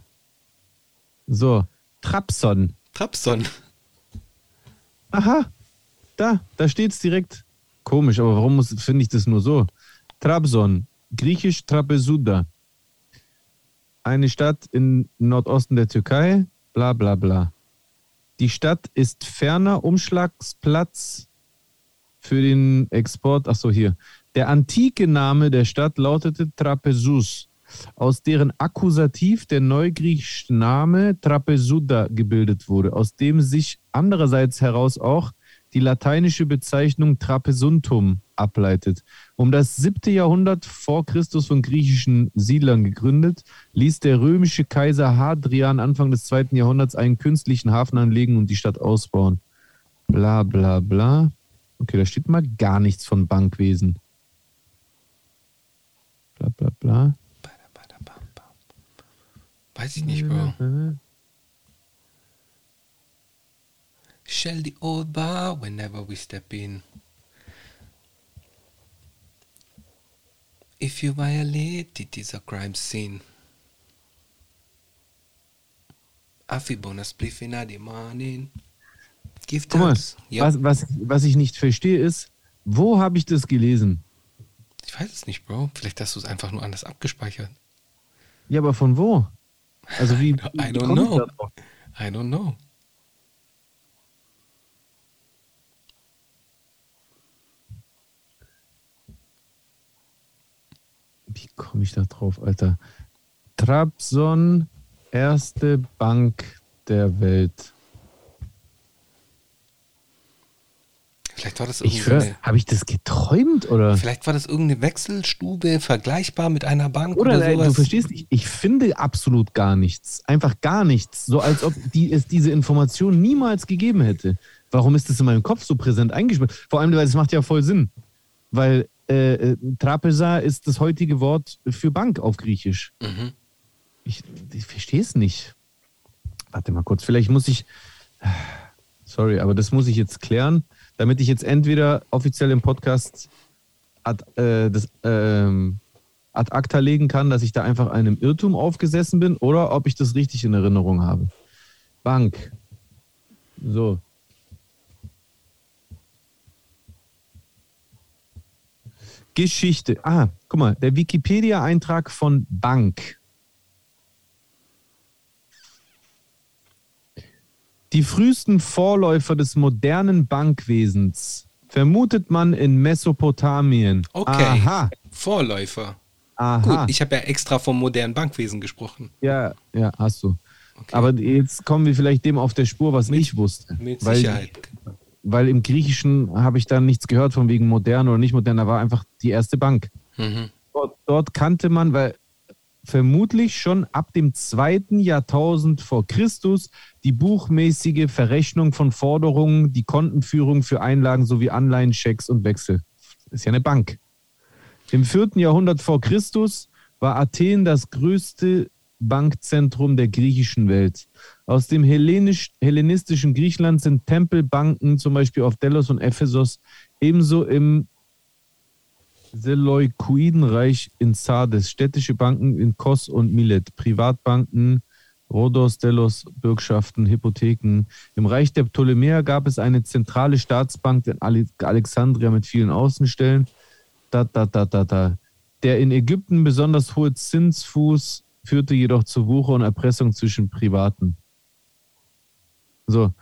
So, Trabzon. Trabzon. Aha, da, da steht es direkt. Komisch, aber warum finde ich das nur so? Trabzon, griechisch Trapezuda. Eine Stadt im Nordosten der Türkei, bla bla bla. Die Stadt ist ferner Umschlagsplatz für den Export. Achso, hier. Der antike Name der Stadt lautete Trapezus, aus deren Akkusativ der neugriechische Name Trapezuda gebildet wurde, aus dem sich andererseits heraus auch die lateinische Bezeichnung Trapesuntum ableitet. Um das siebte Jahrhundert vor Christus von griechischen Siedlern gegründet, ließ der römische Kaiser Hadrian Anfang des zweiten Jahrhunderts einen künstlichen Hafen anlegen und die Stadt ausbauen. Bla bla bla. Okay, da steht mal gar nichts von Bankwesen. Bla bla bla. Weiß ich nicht, Bro. Shell the old bar whenever we step in. If you violate, it is a crime scene. Affibona spliff in the morning. Give Guck mal. Ja, was, was, was ich nicht verstehe ist, wo habe ich das gelesen? ich weiß es nicht, Bro. Vielleicht hast du es einfach nur anders abgespeichert. Ja, aber von wo? Also wie, I don't know. da drauf? I don't know. Wie komme ich da drauf, Alter? Trabzon, erste Bank der Welt. Vielleicht war das Ich irgendeine, habe ich das geträumt oder? vielleicht war das irgendeine Wechselstube vergleichbar mit einer Bank Oder oder, äh, sowas. du verstehst nicht, ich finde absolut gar nichts. Einfach gar nichts. So als ob die, es diese Information niemals gegeben hätte. Warum ist das in meinem Kopf so präsent eingespielt? Vor allem, weil es macht ja voll Sinn. Weil äh, äh, Trapeza ist das heutige Wort für Bank auf Griechisch. Mhm. Ich, ich verstehe es nicht. Warte mal kurz, vielleicht muss ich. Sorry, aber das muss ich jetzt klären, damit ich jetzt entweder offiziell im Podcast ad, äh, das, ähm, ad acta legen kann, dass ich da einfach einem Irrtum aufgesessen bin oder ob ich das richtig in Erinnerung habe. Bank. So. Geschichte. Ah, guck mal, der Wikipedia-Eintrag von Bank. Die frühesten Vorläufer des modernen Bankwesens vermutet man in Mesopotamien. Okay. Aha. Vorläufer. Aha. Gut, ich habe ja extra vom modernen Bankwesen gesprochen. ja, ja, hast du. Okay. Aber jetzt kommen wir vielleicht dem auf der Spur, was ich wusste. Mit weil, Sicherheit. Weil im Griechischen habe ich da nichts gehört von wegen modern oder nicht modern. Da war einfach die erste Bank. Mhm. Dort, dort kannte man, weil vermutlich schon ab dem zweiten Jahrtausend vor Christus die buchmäßige Verrechnung von Forderungen, die Kontenführung für Einlagen sowie Anleihen, Schecks und Wechsel. Ist ja eine Bank. Im vierten Jahrhundert vor Christus war Athen das größte Bankzentrum der griechischen Welt. Aus dem hellenisch, hellenistischen Griechenland sind Tempelbanken, zum Beispiel auf Delos und Ephesos, ebenso im Seleukidenreich in Sardes, städtische Banken in Kos und Milet, Privatbanken, Rhodos, Delos, Bürgschaften, Hypotheken. Im Reich der Ptolemäer gab es eine zentrale Staatsbank in Ale- Alexandria mit vielen Außenstellen. Da, da, da, da, da. Der in Ägypten besonders hohe Zinsfuß führte jedoch zu Wucher und Erpressung zwischen Privaten. So,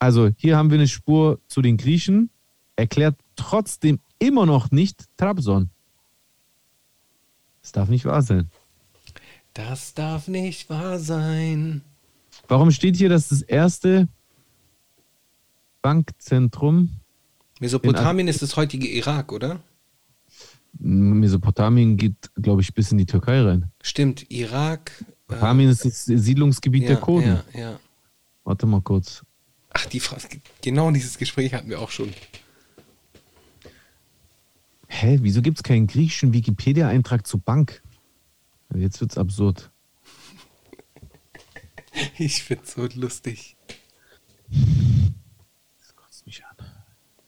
also hier haben wir eine Spur zu den Griechen, erklärt trotzdem immer noch nicht Trabzon. Das darf nicht wahr sein. Das darf nicht wahr sein. Warum steht hier, dass das erste Bankzentrum Mesopotamien ist das heutige Irak, oder? Mesopotamien geht, glaube ich, bis in die Türkei rein. Stimmt, Irak. äh, Mesopotamien ist das Siedlungsgebiet der ja, Kurden. ja, ja. Warte mal kurz. Ach, die Frage, genau dieses Gespräch hatten wir auch schon. Hä, wieso gibt es keinen griechischen Wikipedia-Eintrag zur Bank? Jetzt wird's absurd. Ich find's so lustig. Das kotzt mich an.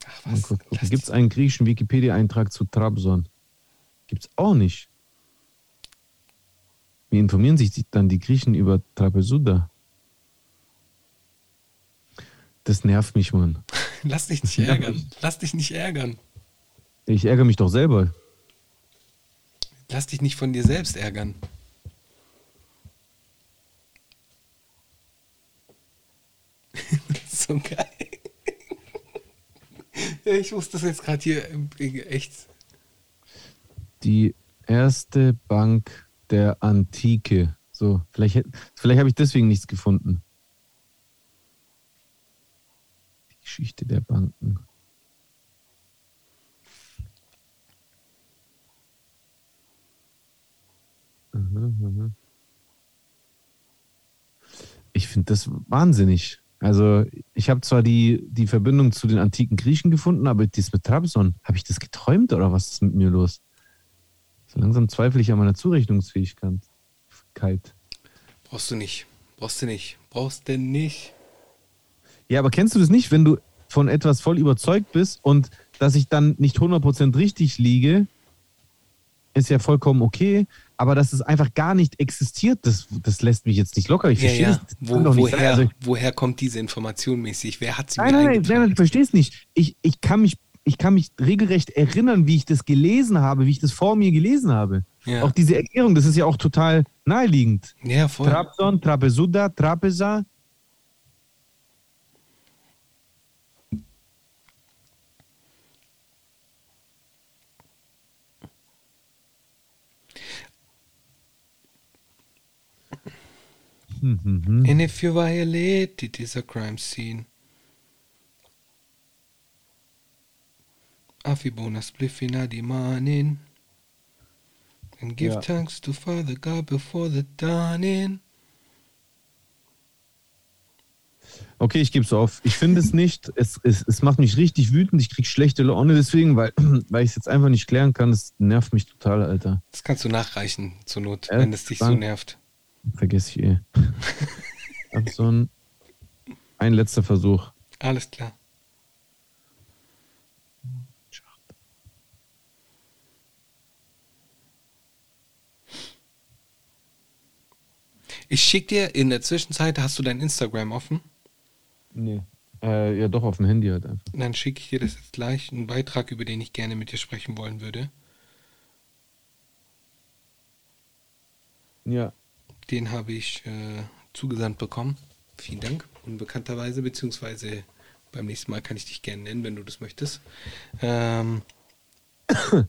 Ach was? Gibt es einen griechischen Wikipedia-Eintrag zu Trabzon? Gibt es auch nicht. Wie informieren sich dann die Griechen über Trapezuda? Das nervt mich, Mann. Lass dich nicht ärgern. Lass dich nicht ärgern. Ich ärgere mich doch selber. Lass dich nicht von dir selbst ärgern. so geil. ich muss das jetzt gerade hier echt. Die erste Bank der Antike. So, vielleicht, vielleicht habe ich deswegen nichts gefunden. Die Geschichte der Banken. Mhm, mhm. Ich finde das wahnsinnig. Also, ich habe zwar die, die Verbindung zu den antiken Griechen gefunden, aber das mit Trabzon, habe ich das geträumt oder was ist mit mir los? So langsam zweifle ich an meiner Zurechnungsfähigkeit. Brauchst du nicht. Brauchst du nicht. Brauchst du nicht. Ja, aber kennst du das nicht, wenn du von etwas voll überzeugt bist und dass ich dann nicht 100% richtig liege, ist ja vollkommen okay, aber dass es einfach gar nicht existiert, das, das lässt mich jetzt nicht locker. Ich Ja, verstehe ja. das. Wo, doch nicht woher, Also, woher kommt diese Information mäßig? Wer hat sie nein, mir nein, nein, nein, ich verstehe es nicht. Ich, ich, kann mich, ich kann mich regelrecht erinnern, wie ich das gelesen habe, wie ich das vor mir gelesen habe. Ja. Auch diese Erklärung, das ist ja auch total naheliegend. Ja, voll. Trabzon, Trapezuda, Trapeza. And if you violate, it is a crime scene. Afibona spliffina di manin. And give Ja. thanks to Father God before the dawning. Okay, ich gebe es auf. Ich finde es nicht. Es, es, es macht mich richtig wütend. Ich kriege schlechte Laune deswegen, weil, weil ich es jetzt einfach nicht klären kann. Das nervt mich total, Alter. Das kannst du nachreichen, zur Not, Ja, wenn es dich so nervt. Vergesse ich eh. Hab so ein, ein letzter Versuch. Alles klar. Ich schicke dir in der Zwischenzeit, hast du dein Instagram offen? Nee. Äh, ja, doch, auf dem Handy halt einfach. Dann schicke ich dir das jetzt gleich, einen Beitrag, über den ich gerne mit dir sprechen wollen würde. Ja. Den habe ich äh, zugesandt bekommen. Vielen Dank. Unbekannterweise, beziehungsweise beim nächsten Mal kann ich dich gerne nennen, wenn du das möchtest. Ähm,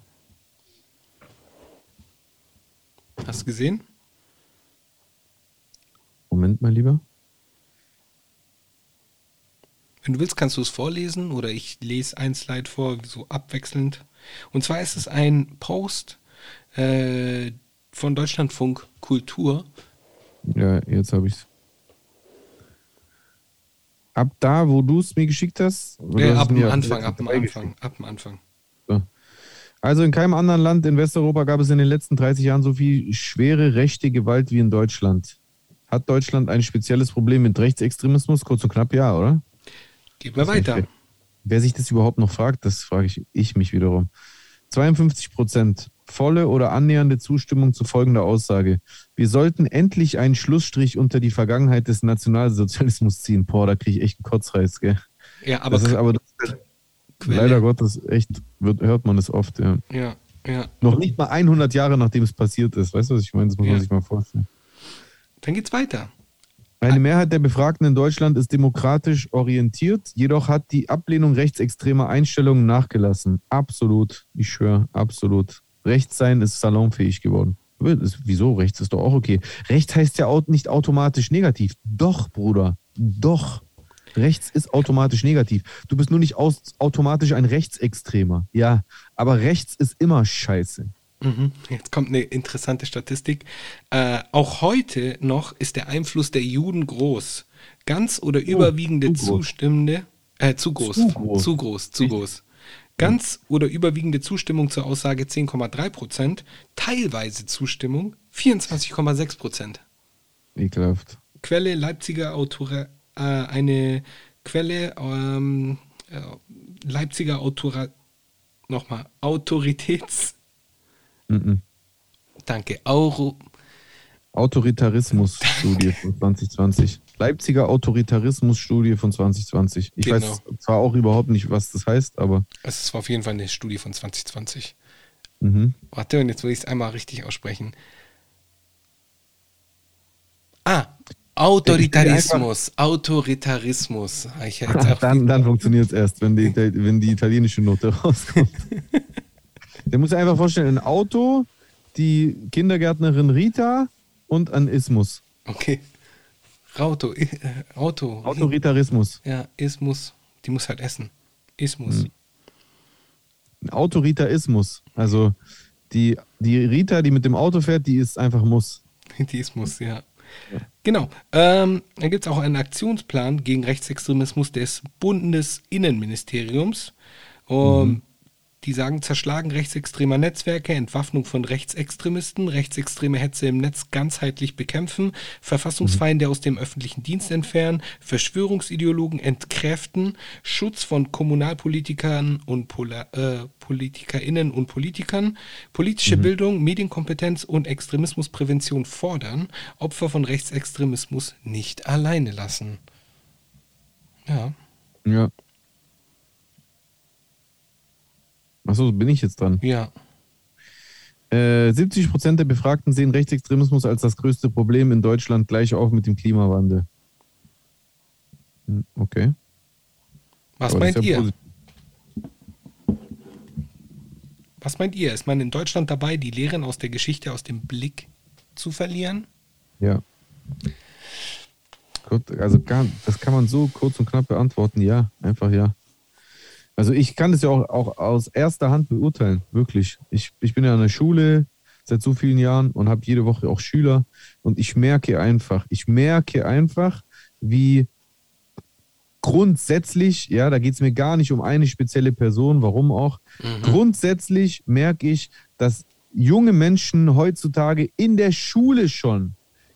hast du gesehen? Moment mal lieber. Wenn du willst, kannst du es vorlesen oder ich lese ein Slide vor, so abwechselnd. Und zwar ist es ein Post äh, von Deutschlandfunk Kultur. Ja, jetzt habe ich's. Ab da, wo du es mir geschickt hast? Hast ab dem Anfang, ab dem Anfang, ab dem Anfang. Also in keinem anderen Land in Westeuropa gab es in den letzten 30 Jahren so viel schwere rechte Gewalt wie in Deutschland. Hat Deutschland ein spezielles Problem mit Rechtsextremismus? Kurz und knapp ja, oder? Gehen wir weiter. Wer, wer sich das überhaupt noch fragt, das frage ich, ich mich wiederum. 52 Prozent volle oder annähernde Zustimmung zu folgender Aussage. Wir sollten endlich einen Schlussstrich unter die Vergangenheit des Nationalsozialismus ziehen. Boah, da kriege ich echt einen Kotzreiz, gell? Ja, aber, das ist aber das, leider Gottes echt, wird, hört man es oft, ja. ja, ja. Noch nicht mal 100 Jahre nachdem es passiert ist. Weißt du, was ich meine? Das muss Ja. man sich mal vorstellen. Dann geht's weiter. Eine Mehrheit der Befragten in Deutschland ist demokratisch orientiert, jedoch hat die Ablehnung rechtsextremer Einstellungen nachgelassen. Absolut, ich schwöre, absolut. Rechts sein ist salonfähig geworden. Wieso? Rechts ist doch auch okay. Rechts heißt ja au- nicht automatisch negativ. Doch, Bruder, doch. Rechts ist automatisch negativ. Du bist nur nicht aus, automatisch ein Rechtsextremer. Ja, aber rechts ist immer scheiße. Mhm. Jetzt kommt eine interessante Statistik. Äh, auch heute noch ist der Einfluss der Juden groß. Ganz oder überwiegende zu groß. zustimmende, äh, zu groß, Zu groß. zu groß, zu groß. Ganz oder überwiegende Zustimmung zur Aussage 10,3 Prozent, teilweise Zustimmung 24,6 Prozent. Ekelhaft. Quelle Leipziger Autor, äh, eine Quelle ähm, äh, Leipziger Autora, nochmal Autoritäts, Mhm. danke, Auro, Autoritarismus-Studie von 2020. Leipziger Autoritarismus-Studie von 2020. Ich Genau. weiß zwar auch überhaupt nicht, was das heißt, aber es war auf jeden Fall eine Studie von 2020. mhm. Warte, und jetzt will ich es einmal richtig aussprechen. Ah, Autoritarismus, Autoritarismus. Ah, dann, dann funktioniert es erst, wenn die, wenn die italienische Note rauskommt. Der muss sich einfach vorstellen, ein Auto, die Kindergärtnerin Rita und ein Ismus. okay. Auto, äh, Auto. Autoritarismus. Ja, Ismus. Die muss halt essen. Ismus. Ein Autoritarismus. Also die, die Rita, die mit dem Auto fährt, die ist einfach Muss. Die Ismus, ja. Genau. Ähm, dann gibt es auch einen Aktionsplan gegen Rechtsextremismus des Bundesinnenministeriums. Um, Die sagen, zerschlagen rechtsextremer Netzwerke, Entwaffnung von Rechtsextremisten, rechtsextreme Hetze im Netz ganzheitlich bekämpfen, Verfassungsfeinde aus dem öffentlichen Dienst entfernen, Verschwörungsideologen entkräften, Schutz von Kommunalpolitikern und Pola äh, PolitikerInnen und Politikern, politische Bildung, Medienkompetenz und Extremismusprävention fordern, Opfer von Rechtsextremismus nicht alleine lassen. Ja. Ja. Achso, bin ich jetzt dran. Ja. Äh, 70 Prozent der Befragten sehen Rechtsextremismus als das größte Problem in Deutschland, gleich auf mit dem Klimawandel. Hm, Okay. Was Aber meint ja ihr? positiv. Was meint ihr? Ist man in Deutschland dabei, die Lehren aus der Geschichte aus dem Blick zu verlieren? Ja. Gut, also gar, das kann man so kurz und knapp beantworten. Ja, einfach ja. Also ich kann das ja auch, auch aus erster Hand beurteilen, wirklich. Ich, ich bin ja an der Schule seit so vielen Jahren und habe jede Woche auch Schüler und ich merke einfach, ich merke einfach, wie grundsätzlich, ja, da geht es mir gar nicht um eine spezielle Person, warum auch. Mhm. Grundsätzlich merke ich, dass junge Menschen heutzutage in der Schule schon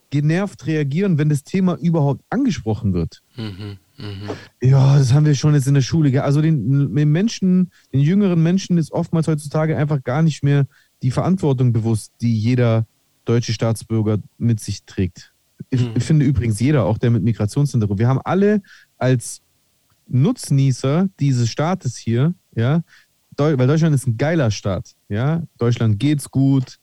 genervt reagieren, wenn das Thema überhaupt angesprochen wird. Mhm. Mhm. Ja, das haben wir schon jetzt in der Schule. Also den, den Menschen, den jüngeren Menschen ist oftmals heutzutage einfach gar nicht mehr die Verantwortung bewusst, die jeder deutsche Staatsbürger mit sich trägt. Ich, Mhm. ich finde übrigens jeder, auch der mit Migrationshintergrund. Wir haben alle als Nutznießer dieses Staates hier, ja, weil Deutschland ist ein geiler Staat, ja. Deutschland geht's gut.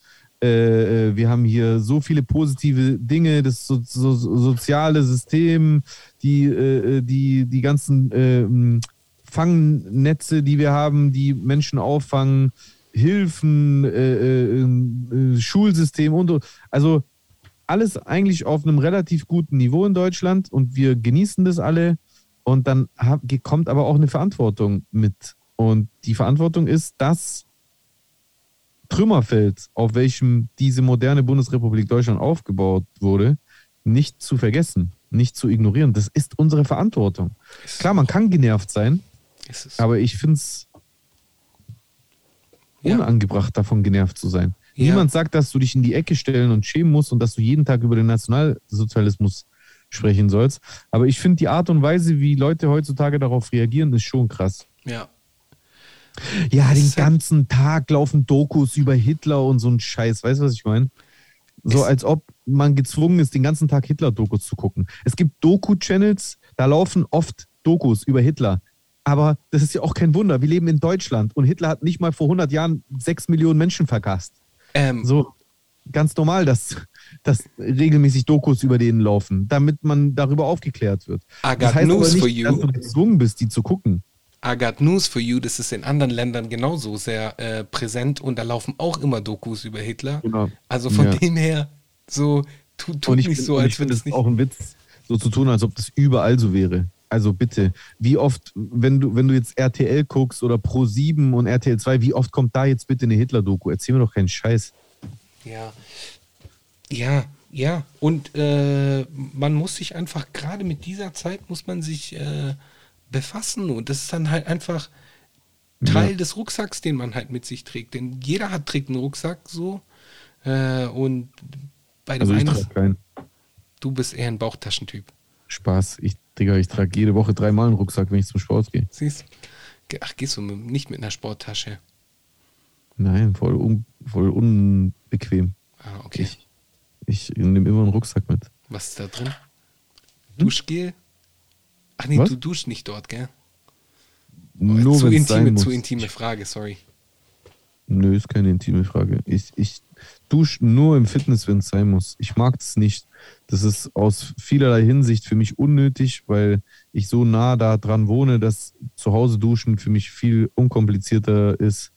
Äh, äh, wir haben hier so viele positive Dinge, das so, so, so soziale System, die, äh, äh, die, die ganzen ähm, Fangnetze, die wir haben, die Menschen auffangen, Hilfen, äh, äh, äh, Schulsystem und, und also alles eigentlich auf einem relativ guten Niveau in Deutschland und wir genießen das alle. Und dann kommt aber auch eine Verantwortung mit. Und die Verantwortung ist, das Trümmerfeld, auf welchem diese moderne Bundesrepublik Deutschland aufgebaut wurde, nicht zu vergessen, nicht zu ignorieren. Das ist unsere Verantwortung. Ist Klar, man kann genervt sein, aber ich finde es Ja. unangebracht, davon genervt zu sein. Ja. Niemand sagt, dass du dich in die Ecke stellen und schämen musst und dass du jeden Tag über den Nationalsozialismus sprechen sollst. Aber ich finde die Art und Weise, wie Leute heutzutage darauf reagieren, ist schon krass. Ja. Ja, den ganzen Tag laufen Dokus über Hitler und so ein Scheiß. Weißt du, was ich meine? So als ob man gezwungen ist, den ganzen Tag Hitler-Dokus zu gucken. Es gibt Doku-Channels, da laufen oft Dokus über Hitler. Aber das ist ja auch kein Wunder. Wir leben in Deutschland und Hitler hat nicht mal vor 100 Jahren sechs Millionen Menschen vergast. Ähm, So ganz normal, dass, dass regelmäßig Dokus über den laufen, damit man darüber aufgeklärt wird. I got Das heißt news aber for nicht, you. dass du gezwungen bist, die zu gucken. I got news for you. Das ist in anderen Ländern genauso sehr äh, präsent und da laufen auch immer Dokus über Hitler. Genau. Also von Ja. dem her, so, tu, tut ich nicht find- so, als es es nicht. auch ein Witz, so zu tun, als ob das überall so wäre. Also bitte, wie oft, wenn du, wenn du jetzt RTL guckst oder Pro7 und RTL 2, wie oft kommt da jetzt bitte eine Hitler-Doku? Erzähl mir doch keinen Scheiß. Ja. Ja, ja. Und äh, man muss sich einfach, gerade mit dieser Zeit, muss man sich äh, befassen. Und das ist dann halt einfach Teil Ja. des Rucksacks, den man halt mit sich trägt. Denn jeder hat trägt einen Rucksack so. Äh, und bei dem Also ich einen, trage keinen du bist eher ein Bauchtaschentyp. Spaß. Ich, Digga, ich trage jede Woche dreimal einen Rucksack, wenn ich zum Sport gehe. Siehst Ach, gehst du nicht mit einer Sporttasche? Nein, voll, un, voll unbequem. Ah, okay. Ich, ich nehme immer einen Rucksack mit. Was ist da drin? Duschgel? Ach nee, Was? du duschst nicht dort, gell? Nur zu wenn es intime, sein muss. zu intime Frage, sorry. Nö, ist keine intime Frage. Ich, ich dusche nur im Fitness, wenn es sein muss. Ich mag das nicht. Das ist aus vielerlei Hinsicht für mich unnötig, weil ich so nah da dran wohne, dass zu Hause duschen für mich viel unkomplizierter ist.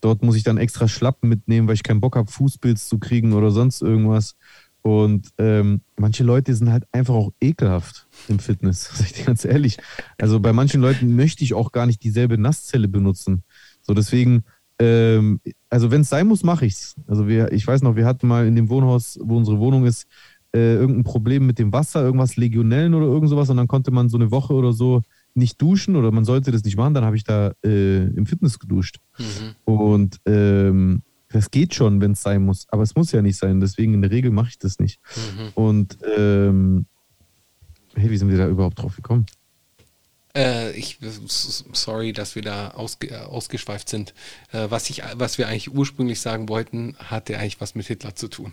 Dort muss ich dann extra Schlappen mitnehmen, weil ich keinen Bock habe, Fußpilz zu kriegen oder sonst irgendwas. Und ähm, manche Leute sind halt einfach auch ekelhaft im Fitness, sag ich dir ganz ehrlich. Also bei manchen Leuten möchte ich auch gar nicht dieselbe Nasszelle benutzen. So deswegen, ähm, also wenn es sein muss, mache ich's. Also wir, ich weiß noch, wir hatten mal in dem Wohnhaus, wo unsere Wohnung ist, äh, irgendein Problem mit dem Wasser, irgendwas Legionellen oder irgend sowas und dann konnte man so eine Woche oder so nicht duschen oder man sollte das nicht machen, dann habe ich da äh, im Fitness geduscht. Mhm. Und ähm, das geht schon, wenn es sein muss, aber es muss ja nicht sein. Deswegen in der Regel mache ich das nicht. Mhm. Und ähm, hey, wie sind wir da überhaupt drauf gekommen? Äh, ich, sorry, dass wir da ausge, äh, ausgeschweift sind. Äh, was, ich, was wir eigentlich ursprünglich sagen wollten, hatte eigentlich was mit Hitler zu tun.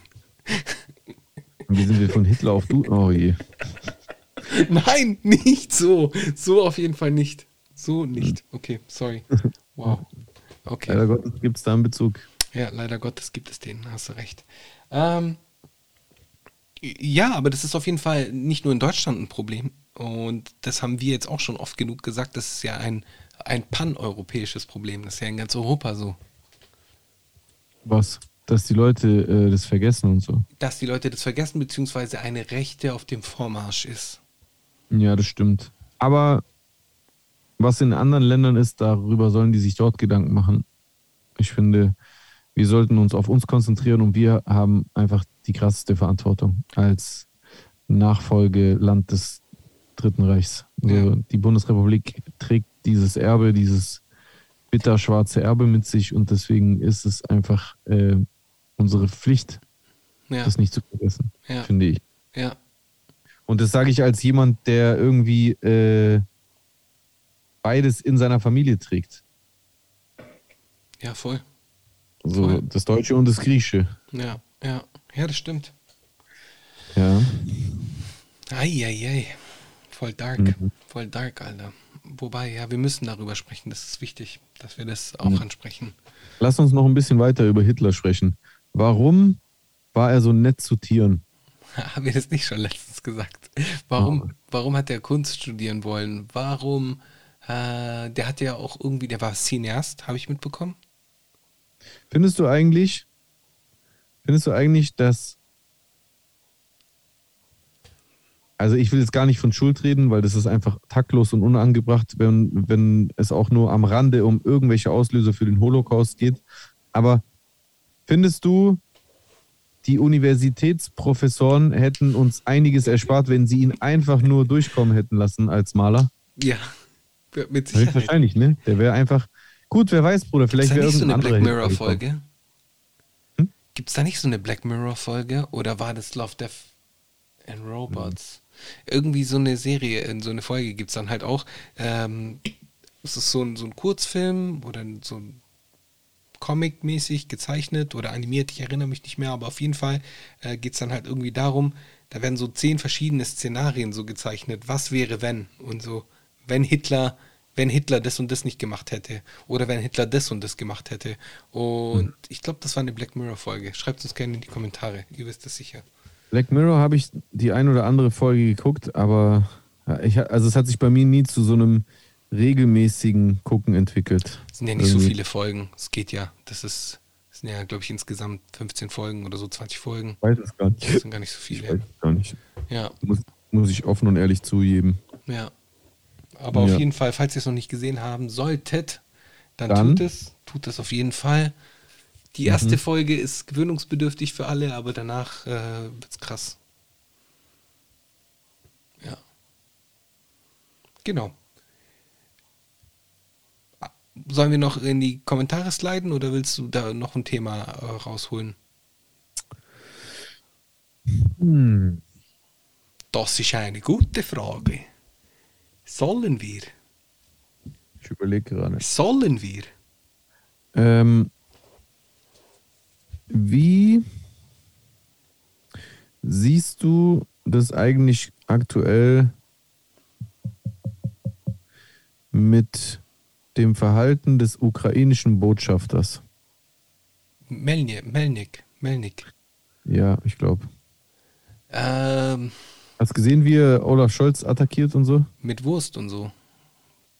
Wie sind wir von Hitler auf du? Oh je. Nein, nicht so. So auf jeden Fall nicht. So nicht. Okay, sorry. Wow. Okay. Leider Gottes gibt es da einen Bezug. Ja, leider Gottes gibt es den, hast du recht. Ähm, ja, aber das ist auf jeden Fall nicht nur in Deutschland ein Problem. Und das haben wir jetzt auch schon oft genug gesagt. Das ist ja ein, ein paneuropäisches Problem. Das ist ja in ganz Europa so. Was? Dass die Leute äh, das vergessen und so. Dass die Leute das vergessen, beziehungsweise eine Rechte auf dem Vormarsch ist. Ja, das stimmt. Aber was in anderen Ländern ist, darüber sollen die sich dort Gedanken machen. Ich finde, wir sollten uns auf uns konzentrieren und wir haben einfach die krasseste Verantwortung als Nachfolgeland des Dritten Reichs. Also Ja. Die Bundesrepublik trägt dieses Erbe, dieses bitterschwarze Erbe mit sich und deswegen ist es einfach äh, unsere Pflicht, Ja, das nicht zu vergessen, ja, finde ich. ja. Und das sage ich als jemand, der irgendwie äh, beides in seiner Familie trägt. Ja, voll. Also Voll. das Deutsche und das Griechische. Ja, ja. Ja, das stimmt. Ja. Eieiei. Voll dark. Mhm. Voll dark, Alter. Wobei, ja, wir müssen darüber sprechen. Das ist wichtig, dass wir das auch Mhm. ansprechen. Lass uns noch ein bisschen weiter über Hitler sprechen. Warum war er so nett zu Tieren? Haben wir das nicht schon letztens gesagt? Warum, warum hat er Kunst studieren wollen? Warum, äh, der hat ja auch irgendwie, der war Cineast, habe ich mitbekommen. Findest du eigentlich, findest du eigentlich, dass also ich will jetzt gar nicht von Schuld reden, weil das ist einfach taktlos und unangebracht, wenn, wenn es auch nur am Rande um irgendwelche Auslöser für den Holocaust geht. Aber findest du, die Universitätsprofessoren hätten uns einiges erspart, wenn sie ihn einfach nur durchkommen hätten lassen als Maler? Ja, mit Sicherheit. Höchstwahrscheinlich, ne? Der wäre einfach. Gut, wer weiß, Bruder, vielleicht es wäre nicht so eine Black gekommen. Mirror-Folge? Hm? Gibt es da nicht so eine Black Mirror-Folge? Oder war das Love, Death and Robots? Irgendwie so eine Serie, so eine Folge gibt es dann halt auch. Ähm, es ist so ein, so ein Kurzfilm oder so ein Comic-mäßig gezeichnet oder animiert, ich erinnere mich nicht mehr, aber auf jeden Fall äh, geht es dann halt irgendwie darum, da werden so zehn verschiedene Szenarien so gezeichnet, was wäre wenn und so, wenn Hitler, wenn Hitler das und das nicht gemacht hätte oder wenn Hitler das und das gemacht hätte und ich glaube, das war eine Black Mirror-Folge. Schreibt uns gerne in die Kommentare, ihr wisst es sicher. Black Mirror habe ich die ein oder andere Folge geguckt, aber ich, also es hat sich bei mir nie zu so einem regelmäßigen Gucken entwickelt. Es sind ja nicht so Irgendwie. viele Folgen, es geht ja, das ist, das sind ja, glaube ich, insgesamt 15 Folgen oder so 20 Folgen, Ich weiß es gar nicht. das sind gar nicht so Ich weiß viele. es gar nicht. Ja, Muss, muss ich offen und ehrlich zugeben. Ja. Aber auf Ja. jeden Fall, falls ihr es noch nicht gesehen haben solltet, dann, Dann? tut es. Tut es auf jeden Fall. Die erste Folge ist gewöhnungsbedürftig für alle, aber danach äh, wird's krass. Ja. Genau. Sollen wir noch in die Kommentare sliden oder willst du da noch ein Thema äh, rausholen? Hm. Das ist eine gute Frage. Sollen wir? Ich überlege gerade. Sollen wir? Ähm, wie siehst du das eigentlich aktuell mit dem Verhalten des ukrainischen Botschafters? Melnik, Melnik, Melnik. Ja, ich glaube. Ähm, Hast gesehen, wie er Olaf Scholz attackiert und so? mit Wurst und so.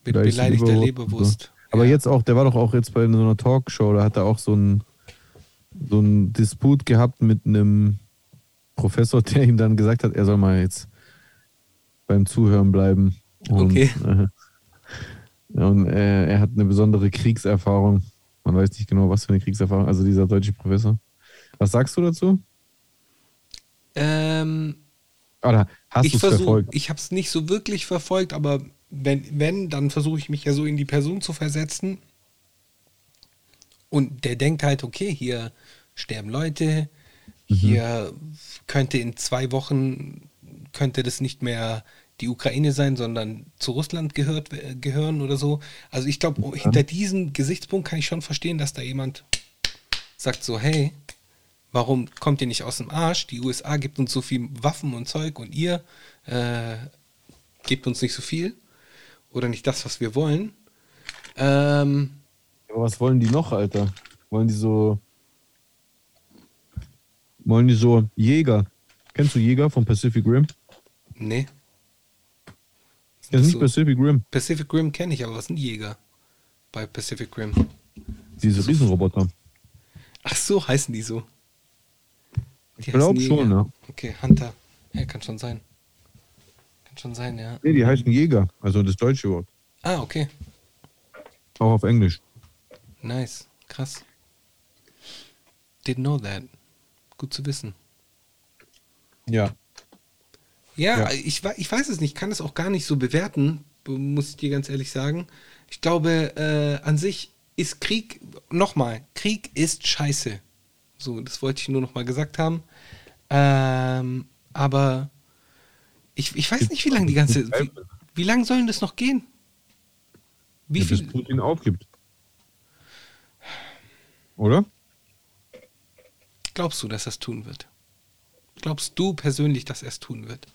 Mit Vielleicht beleidigter Leberwurst Leberwurst. Aber ja. jetzt auch, der war doch auch jetzt bei so einer Talkshow, da hat er auch so einen so einen Disput gehabt mit einem Professor, der ihm dann gesagt hat, er soll mal jetzt beim Zuhören bleiben. Und, Okay. Äh, und äh, er hat eine besondere Kriegserfahrung. Man weiß nicht genau, was für eine Kriegserfahrung, also dieser deutsche Professor. Was sagst du dazu? Ähm, Oder hast du ich es versuche, verfolgt? ich habe es nicht so wirklich verfolgt, aber wenn, wenn dann versuche ich mich ja so in die Person zu versetzen. Und der denkt halt, okay, hier sterben Leute, Mhm. hier könnte in zwei Wochen, könnte das nicht mehr die Ukraine sein, sondern zu Russland gehört, äh, gehören oder so. Also ich glaube, hinter diesem Gesichtspunkt kann ich schon verstehen, dass da jemand sagt so, hey, warum kommt ihr nicht aus dem Arsch? Die USA gibt uns so viel Waffen und Zeug und ihr äh, gebt uns nicht so viel oder nicht das, was wir wollen. Ähm, Aber was wollen die noch, Alter? Wollen die so. Wollen die so Jäger? Kennst du Jäger von Pacific Rim? nee, Das ist nicht so. Pacific Rim. Pacific Rim kenne ich, aber was sind Jäger bei Pacific Rim? Diese Riesenroboter. Ach so, heißen die so. Ich glaube schon, ja. Okay, Hunter. Ja, kann schon sein. Kann schon sein, ja. Nee, die heißen Jäger. Also das deutsche Wort. Ah, okay. Auch auf Englisch. Nice. Krass. Didn't know that. Gut zu wissen. Ja. Ja, Ja. Ich, ich weiß es nicht, kann es auch gar nicht so bewerten, muss ich dir ganz ehrlich sagen. Ich glaube, äh, an sich ist Krieg, nochmal, Krieg ist scheiße. So, das wollte ich nur nochmal gesagt haben. Ähm, aber ich, ich weiß nicht, wie lange die ganze. Wie, wie lange sollen das noch gehen? Wie Ja, bis viel? Putin aufgibt. Oder? Glaubst du, dass er es tun wird? Glaubst du persönlich, dass er es tun wird?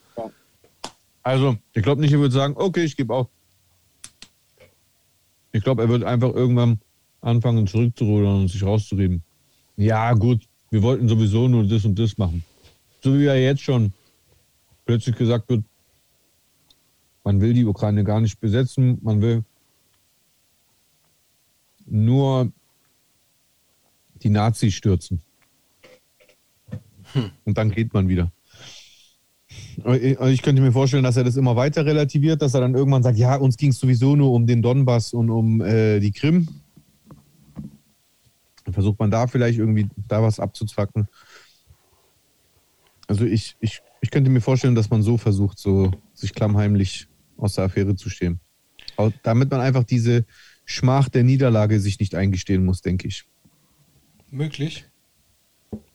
Also, ich glaube nicht, er würde sagen, okay, ich gebe auf. Ich glaube, er wird einfach irgendwann anfangen, zurückzurudern und sich rauszureden. Ja, gut, wir wollten sowieso nur das und das machen. So wie er jetzt schon plötzlich gesagt wird, man will die Ukraine gar nicht besetzen, man will nur die Nazis stürzen. Und dann geht man wieder. Ich ich könnte mir vorstellen, dass er das immer weiter relativiert, dass er dann irgendwann sagt, ja, uns ging es sowieso nur um den Donbass und um äh, die Krim. Dann versucht man da vielleicht irgendwie da was abzuzwacken. Also ich, ich, ich könnte mir vorstellen, dass man so versucht, so sich klammheimlich aus der Affäre zu stehen. Au- Damit man einfach diese Schmach der Niederlage sich nicht eingestehen muss, denke ich. Möglich.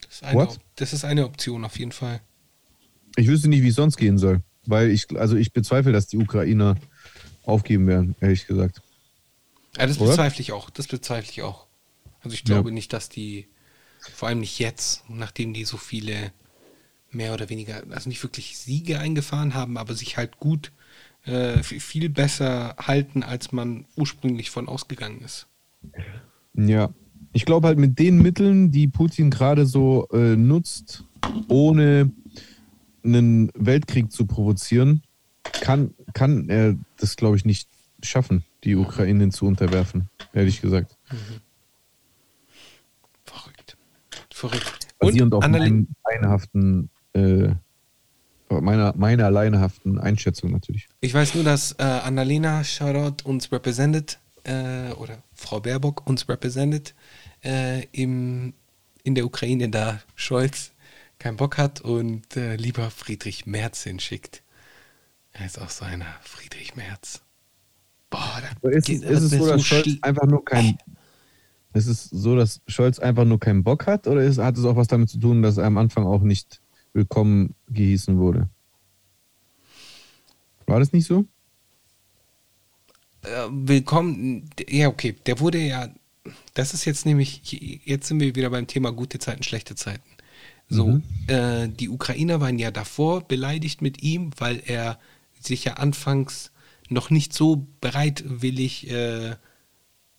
Das ist eine, What? Das ist eine Option auf jeden Fall. Ich wüsste nicht, wie es sonst gehen soll. Weil ich, also ich bezweifle, dass die Ukrainer aufgeben werden, ehrlich gesagt. Ja, das Oder? bezweifle ich auch. Das bezweifle ich auch. Also ich Ja. glaube nicht, dass die, vor allem nicht jetzt, nachdem die so viele mehr oder weniger, also nicht wirklich Siege eingefahren haben, aber sich halt gut, äh, viel- besser halten, als man ursprünglich von ausgegangen ist. Ja, ich glaube halt mit den Mitteln, die Putin gerade so äh, nutzt, ohne einen Weltkrieg zu provozieren, kann, kann er das, glaube ich, nicht schaffen, die Ukraine zu unterwerfen, ehrlich gesagt. Verrückt. Verrückt. Basierend auf Anneli- meinem laienhaften, äh, meiner, meiner laienhaften Einschätzung natürlich. Ich weiß nur, dass äh, Annalena Shoutout uns represented, äh, oder Frau Baerbock uns represented äh, im, in der Ukraine, da Scholz keinen Bock hat und äh, lieber Friedrich Merz hinschickt. Er ist auch so einer Friedrich Merz. Boah, da Ist, geht- es- ist es so, ist dass Scholz einfach nur kein. Ist es so, dass Scholz einfach nur keinen Bock hat oder ist, hat es auch was damit zu tun, dass er am Anfang auch nicht willkommen gehießen wurde? War das nicht so? äh, willkommen. Ja, okay, der wurde ja. Das ist jetzt nämlich, jetzt sind wir wieder beim Thema gute Zeiten, schlechte Zeiten. So, Mhm. äh, die Ukrainer waren ja davor beleidigt mit ihm, weil er sich ja anfangs noch nicht so bereitwillig äh,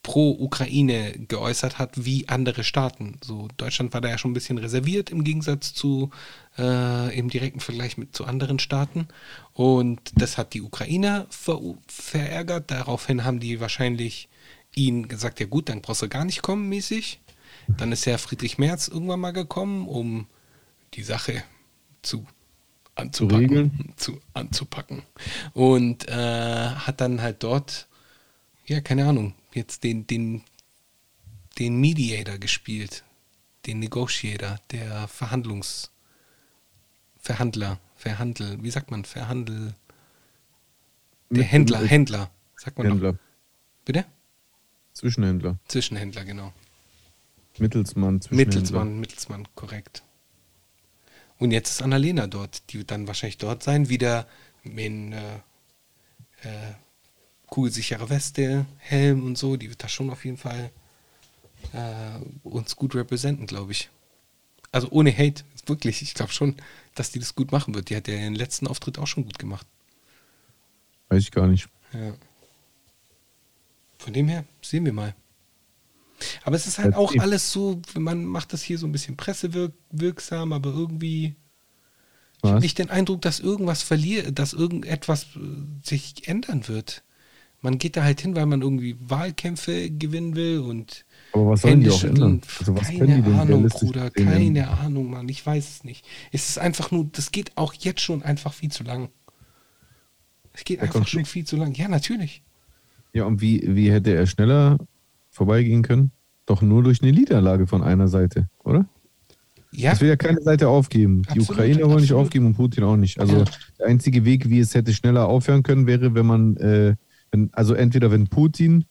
pro Ukraine geäußert hat wie andere Staaten. So, Deutschland war da ja schon ein bisschen reserviert im Gegensatz zu äh, im direkten Vergleich mit zu anderen Staaten. Und das hat die Ukrainer ver verärgert. Daraufhin haben die wahrscheinlich ihn gesagt, ja gut, dann brauchst du gar nicht kommen, mäßig. Dann ist ja Friedrich Merz irgendwann mal gekommen, um die Sache zu anzupacken. Zu, anzupacken. Und äh, hat dann halt dort, ja, keine Ahnung, jetzt den, den, den Mediator gespielt. Den Negotiator, der Verhandlungs... Verhandler, Verhandel, wie sagt man, Verhandel... Der Mit- Händler, Händler, sagt man. Händler. Bitte? Zwischenhändler. Zwischenhändler, genau. Mittelsmann, Zwischenhändler. Mittelsmann, Mittelsmann, korrekt. Und jetzt ist Annalena dort, die wird dann wahrscheinlich dort sein, wieder in äh, äh, kugelsichere Weste, Helm und so, die wird da schon auf jeden Fall äh, uns gut repräsentieren, glaube ich. Also ohne Hate, wirklich, ich glaube schon, dass die das gut machen wird. Die hat ja den letzten Auftritt auch schon gut gemacht. Weiß ich gar nicht. Ja. Von dem her, sehen wir mal. Aber es ist halt auch alles so, man macht das hier so ein bisschen pressewirksam, aber irgendwie ich habe nicht den Eindruck, dass irgendwas verliert, dass irgendetwas äh, sich ändern wird. Man geht da halt hin, weil man irgendwie Wahlkämpfe gewinnen will und Aber was sollen die Hände auch schütteln. ändern? Also was keine können die denn Ahnung, Bruder, keine ändern? Ahnung, Mann, ich weiß es nicht. Es ist einfach nur, das geht auch jetzt schon einfach viel zu lang. Es geht Der einfach schon viel zu lang. Ja, natürlich. Ja, und wie, wie hätte er schneller vorbeigehen können? Doch nur durch eine Niederlage von einer Seite, oder? Ja, Es will ja keine Seite aufgeben. Die Absolut, Ukrainer wollen nicht aufgeben und Putin auch nicht. Also Ja. der einzige Weg, wie es hätte schneller aufhören können, wäre, wenn man, äh, wenn, also entweder wenn Putin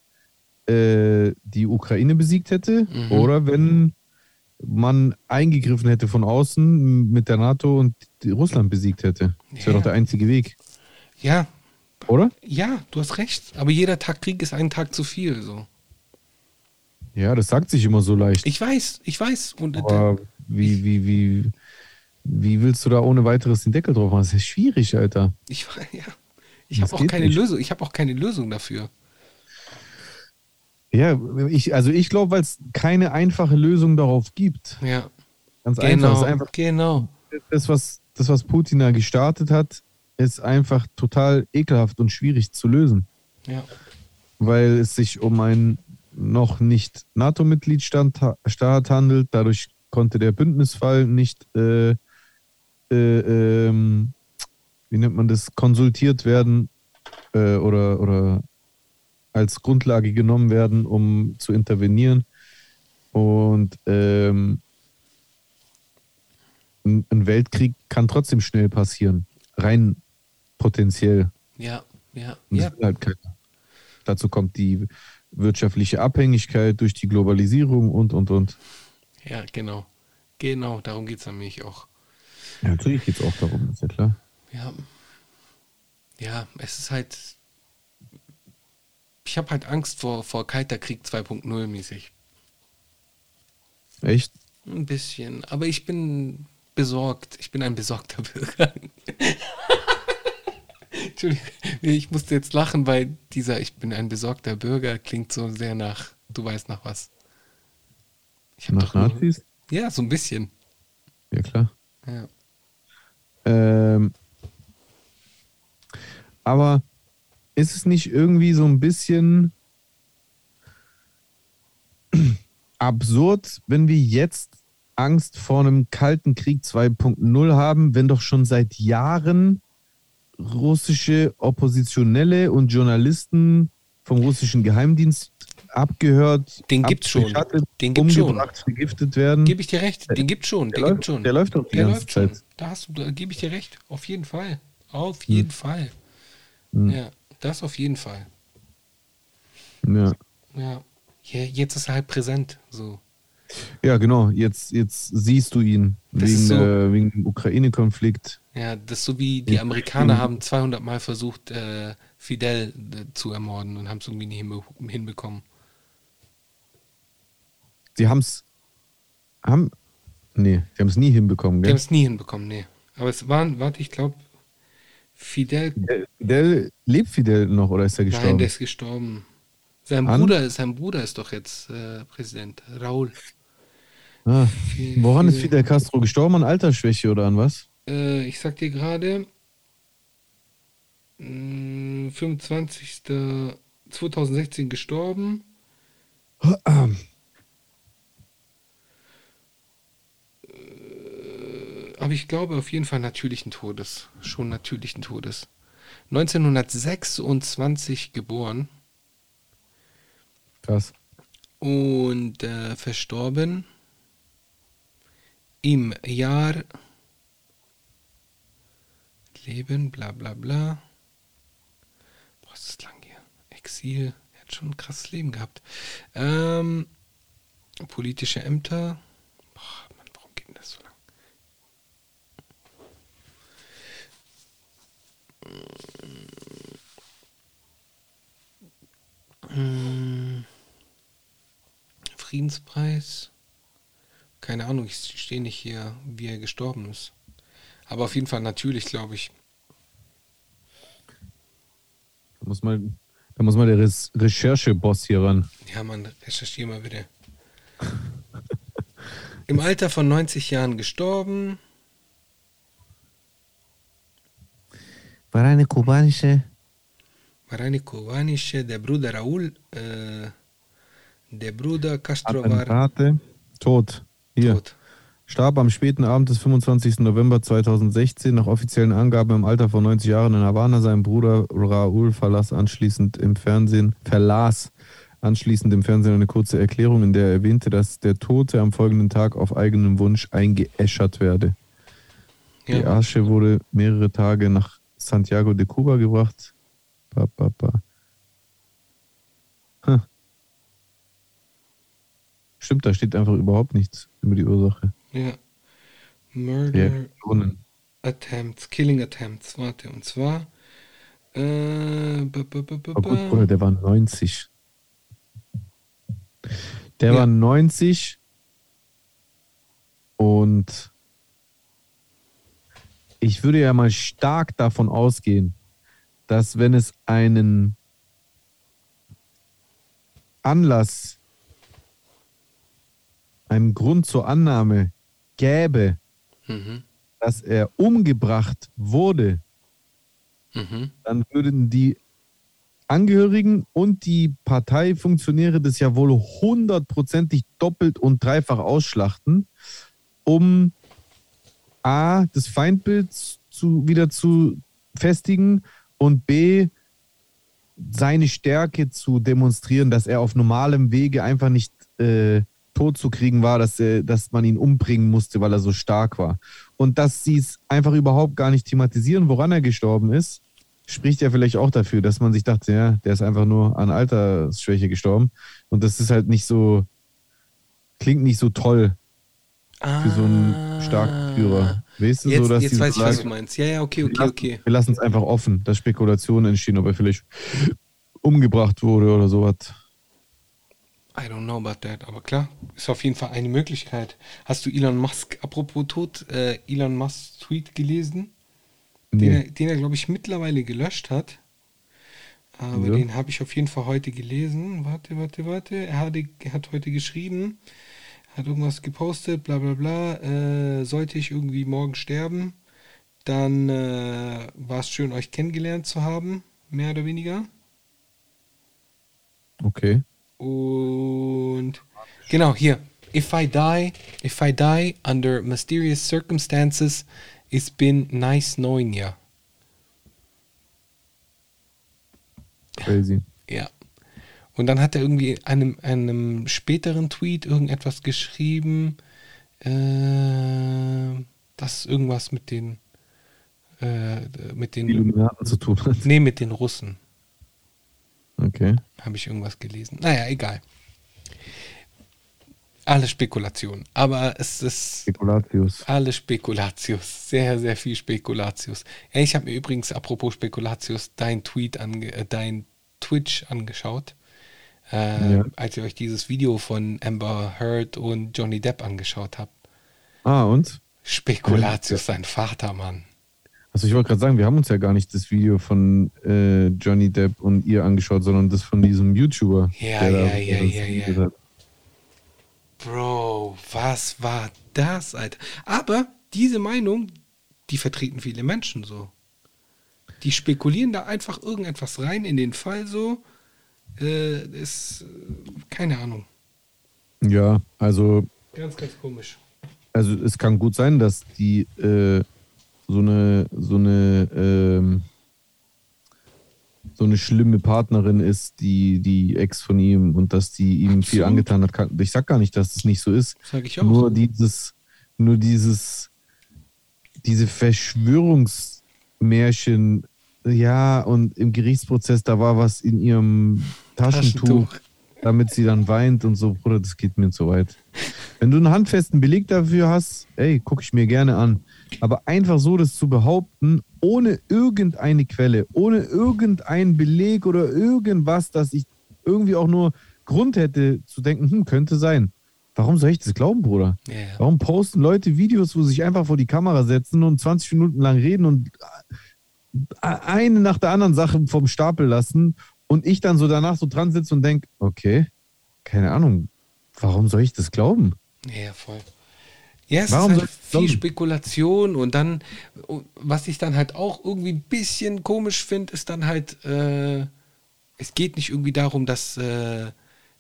äh, die Ukraine besiegt hätte Mhm. oder wenn man eingegriffen hätte von außen mit der NATO und Russland besiegt hätte. Das wäre Ja. doch der einzige Weg, ja, oder? ja, du hast recht. Aber jeder Tag Krieg ist ein Tag zu viel. So. Ja, das sagt sich immer so leicht. Ich weiß, ich weiß. Und äh, Aber wie, wie, wie, wie willst du da ohne weiteres den Deckel drauf machen? Das ist ja schwierig, Alter. ich, ja, ich habe auch keine nicht. Lösung. Ich habe auch keine Lösung dafür. Ja, ich, also ich glaube, weil es keine einfache Lösung darauf gibt. Ja, Ganz einfach. genau, ist einfach genau. das, was, das, was Putin da gestartet hat, ist einfach total ekelhaft und schwierig zu lösen. Ja, Weil es sich um einen noch nicht NATO-Mitgliedsstaat ha- Staat handelt. Dadurch konnte der Bündnisfall nicht, äh, äh, ähm, wie nennt man das, konsultiert werden äh, oder, oder als Grundlage genommen werden, um zu intervenieren. Und ähm, ein Weltkrieg kann trotzdem schnell passieren, rein potenziell. ja, ja, ja. halt. Dazu kommt die wirtschaftliche Abhängigkeit durch die Globalisierung und, und, und. Ja, genau. Genau, darum geht es nämlich auch. Ja, natürlich geht es auch darum, ist ja klar. Ja. Ja, es ist halt. Ich habe halt Angst vor, vor Kalter Krieg 2.0 mäßig. Echt? Ein bisschen. Aber ich bin besorgt. Ich bin ein besorgter Bürger. Entschuldigung, ich musste jetzt lachen, weil dieser Ich bin ein besorgter Bürger klingt so sehr nach, du weißt nach was. Nach doch nur- Nazis? Ja, so ein bisschen. Ja, klar. Ja. Ähm, aber ist es nicht irgendwie so ein bisschen absurd, wenn wir jetzt Angst vor einem Kalten Krieg 2.0 haben, wenn doch schon seit Jahren russische Oppositionelle und Journalisten vom russischen Geheimdienst abgehört, Den gibt's schon. Den gibt's schon. vergiftet werden? Gebe ich dir recht, den gibt schon, der den gibt läuft- schon. der läuft doch die der ganze läuft schon. Zeit. Da hast du, da gebe ich dir recht, auf jeden Fall. Auf Hm. jeden Fall. Ja, das auf jeden Fall. Ja. Ja. jetzt ist er halt präsent. So. Ja, genau. Jetzt, jetzt siehst du ihn Das wegen, so- äh, wegen dem Ukraine-Konflikt. Ja, das ist so wie die. Amerikaner haben 200 Mal versucht, äh, Fidel äh, zu ermorden und haben es irgendwie nie hinbe hinbekommen. Die haben, nee, die haben es nie hinbekommen, Die haben gell? es nie hinbekommen, nee. Aber es waren, warte, ich glaube, Fidel, Fidel, lebt Fidel noch oder ist er gestorben? nein, der ist gestorben. Sein An? Bruder, sein Bruder ist doch jetzt äh, Präsident, Raul. ah, woran ist Fidel- Castro gestorben? An Altersschwäche oder an was? Äh, ich sag dir gerade, mh, 25. 2016 gestorben. Aber ich glaube auf jeden Fall natürlichen Todes. Schon natürlichen Todes. 1926 geboren Krass. und äh, verstorben im Jahr Leben, bla bla bla. Boah, ist das lang hier. Exil, er hat schon ein krasses Leben gehabt. Ähm, politische Ämter. Boah, Mann, warum geht denn das so lang? Friedenspreis. Keine Ahnung, ich stehe nicht hier, wie er gestorben ist. Aber auf jeden Fall natürlich, glaube ich. Da muss mal, da muss mal der Res Recherche-Boss hier ran. Ja, Mann, recherchiere mal bitte. Im Alter von 90 Jahren gestorben. War eine kubanische. Marani Kovanische, der Bruder Raul, äh, der Bruder Castro war Attentate. Tot. Hier. tot. Starb am späten Abend des 25. November 2016 nach offiziellen Angaben im Alter von 90 Jahren in Havanna. Sein Bruder Raúl verlas anschließend im Fernsehen, verlas anschließend im Fernsehen eine kurze Erklärung, in der er erwähnte, dass der Tote am folgenden Tag auf eigenen Wunsch eingeäschert werde. Die Ja. Asche wurde mehrere Tage nach Santiago de Cuba gebracht. Ba, ba, ba. Hm. Stimmt, da steht einfach überhaupt nichts über die Ursache. ja. Der Murder. Attempts, Killing Attempts. Warte, und zwar. Äh, b -b -b -b Oh gut, -b Bruder, der war 90. Der Ja. war 90 und ich würde ja mal stark davon ausgehen, dass wenn es einen Anlass, einen Grund zur Annahme gäbe, Mhm. dass er umgebracht wurde, Mhm. dann würden die Angehörigen und die Parteifunktionäre das ja wohl hundertprozentig doppelt und dreifach ausschlachten, um A, das Feindbild zu, wieder zu festigen und B, seine Stärke zu demonstrieren, dass er auf normalem Wege einfach nicht äh, tot zu kriegen war, dass, er, dass man ihn umbringen musste, weil er so stark war. Und dass sie es einfach überhaupt gar nicht thematisieren, woran er gestorben ist, spricht ja vielleicht auch dafür, dass man sich dachte, ja, der ist einfach nur an Altersschwäche gestorben. Und das ist halt nicht so, klingt nicht so toll für so einen starken Führer. Weißt du, Ah. Jetzt, so, dass jetzt weiß so ich, was du meinst. Ja, ja, okay, okay, okay. Wir lassen es einfach offen, dass Spekulationen entstehen, ob er vielleicht umgebracht wurde oder sowas. I don't know about that, aber klar, ist auf jeden Fall eine Möglichkeit. Hast du Elon Musk, apropos Tod, äh, Elon Musks Tweet gelesen? Den Nee. er, den er glaube ich, mittlerweile gelöscht hat. Aber Wieso? den habe ich auf jeden Fall heute gelesen. Warte, warte, warte. Er, hatte, er hat heute geschrieben, hat irgendwas gepostet, bla bla bla. Äh, sollte ich irgendwie morgen sterben, dann äh, war es schön, euch kennengelernt zu haben, mehr oder weniger. Okay. Und genau hier. If I die, if I die under mysterious circumstances, it's been nice knowing ya. Crazy. Ja. Und dann hat er irgendwie in einem, einem späteren Tweet irgendetwas geschrieben, äh, dass irgendwas mit den äh, mit den Illuminaten zu tun hat. nee mit den Russen Okay. habe ich irgendwas gelesen. Naja, egal. Alle Spekulationen. Aber es ist Spekulatius. alle Spekulatius. Sehr, sehr viel Spekulatius. Ja, ich habe mir übrigens, apropos Spekulatius, dein Tweet, ange äh, dein Twitch angeschaut. Äh, Ja. Als ihr euch dieses Video von Amber Heard und Johnny Depp angeschaut habt. Ah, und? Spekulatius, sein Vater, Mann. Also ich wollte gerade sagen, wir haben uns ja gar nicht das Video von äh, Johnny Depp und ihr angeschaut, sondern das von diesem YouTuber. Ja, ja, ja, ja, ja. hat. Bro, was war das, Alter? Aber diese Meinung, die vertreten viele Menschen so. Die spekulieren da einfach irgendetwas rein in den Fall so. Äh, ist, äh, keine Ahnung. Ja, also, Ganz, ganz komisch. also es kann gut sein, dass die äh, so eine, so eine, ähm, so eine schlimme Partnerin ist, die, die Ex von ihm und dass die ihm viel Absolut. angetan hat. Ich sag gar nicht, dass es nicht so ist. Sag ich auch. Nur dieses, nur dieses, diese Verschwörungsmärchen, ja, und im Gerichtsprozess, da war was in ihrem Taschentuch, damit sie dann weint und so, Bruder, das geht mir zu weit. Wenn du einen handfesten Beleg dafür hast, ey, gucke ich mir gerne an. Aber einfach so das zu behaupten, ohne irgendeine Quelle, ohne irgendeinen Beleg oder irgendwas, dass ich irgendwie auch nur Grund hätte zu denken, hm, könnte sein. Warum soll ich das glauben, Bruder? Ja, ja. Warum posten Leute Videos, wo sie sich einfach vor die Kamera setzen und 20 Minuten lang reden und eine nach der anderen Sache vom Stapel lassen und ich dann so danach so dran sitze und denke, okay, keine Ahnung, warum soll ich das glauben? Ja, ja, voll. Ja, es Warum ist halt viel? Spekulation und dann, was ich dann halt auch irgendwie ein bisschen komisch finde, ist dann halt, äh, es geht nicht irgendwie darum, dass, äh,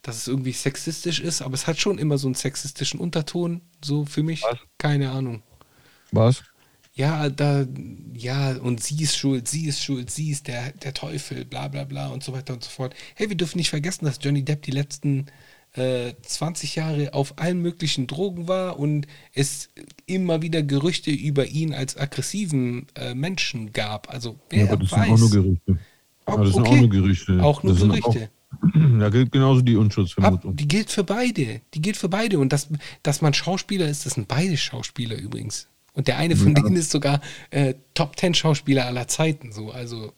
dass es irgendwie sexistisch ist, aber es hat schon immer so einen sexistischen Unterton, so für mich. Was? Keine Ahnung. Was? ja, da, ja, und sie ist schuld, sie ist schuld, sie ist der, der Teufel, bla bla bla und so weiter und so fort. Hey, wir dürfen nicht vergessen, dass Johnny Depp die letzten äh, 20 Jahre auf allen möglichen Drogen war und es immer wieder Gerüchte über ihn als aggressiven äh, Menschen gab. Also wer Ja, aber das weiß. sind auch nur Gerüchte. Ob- Ja, das sind okay. auch nur Gerüchte. Auch nur das sind Gerüchte. Auch, da gilt genauso die Ab, Unschuldsvermutung. die gilt für beide. Die gilt für beide. Und das, dass man Schauspieler ist, das sind beide Schauspieler übrigens. Und der eine von Ja. denen ist sogar äh, Top 10 Schauspieler aller Zeiten. So, also,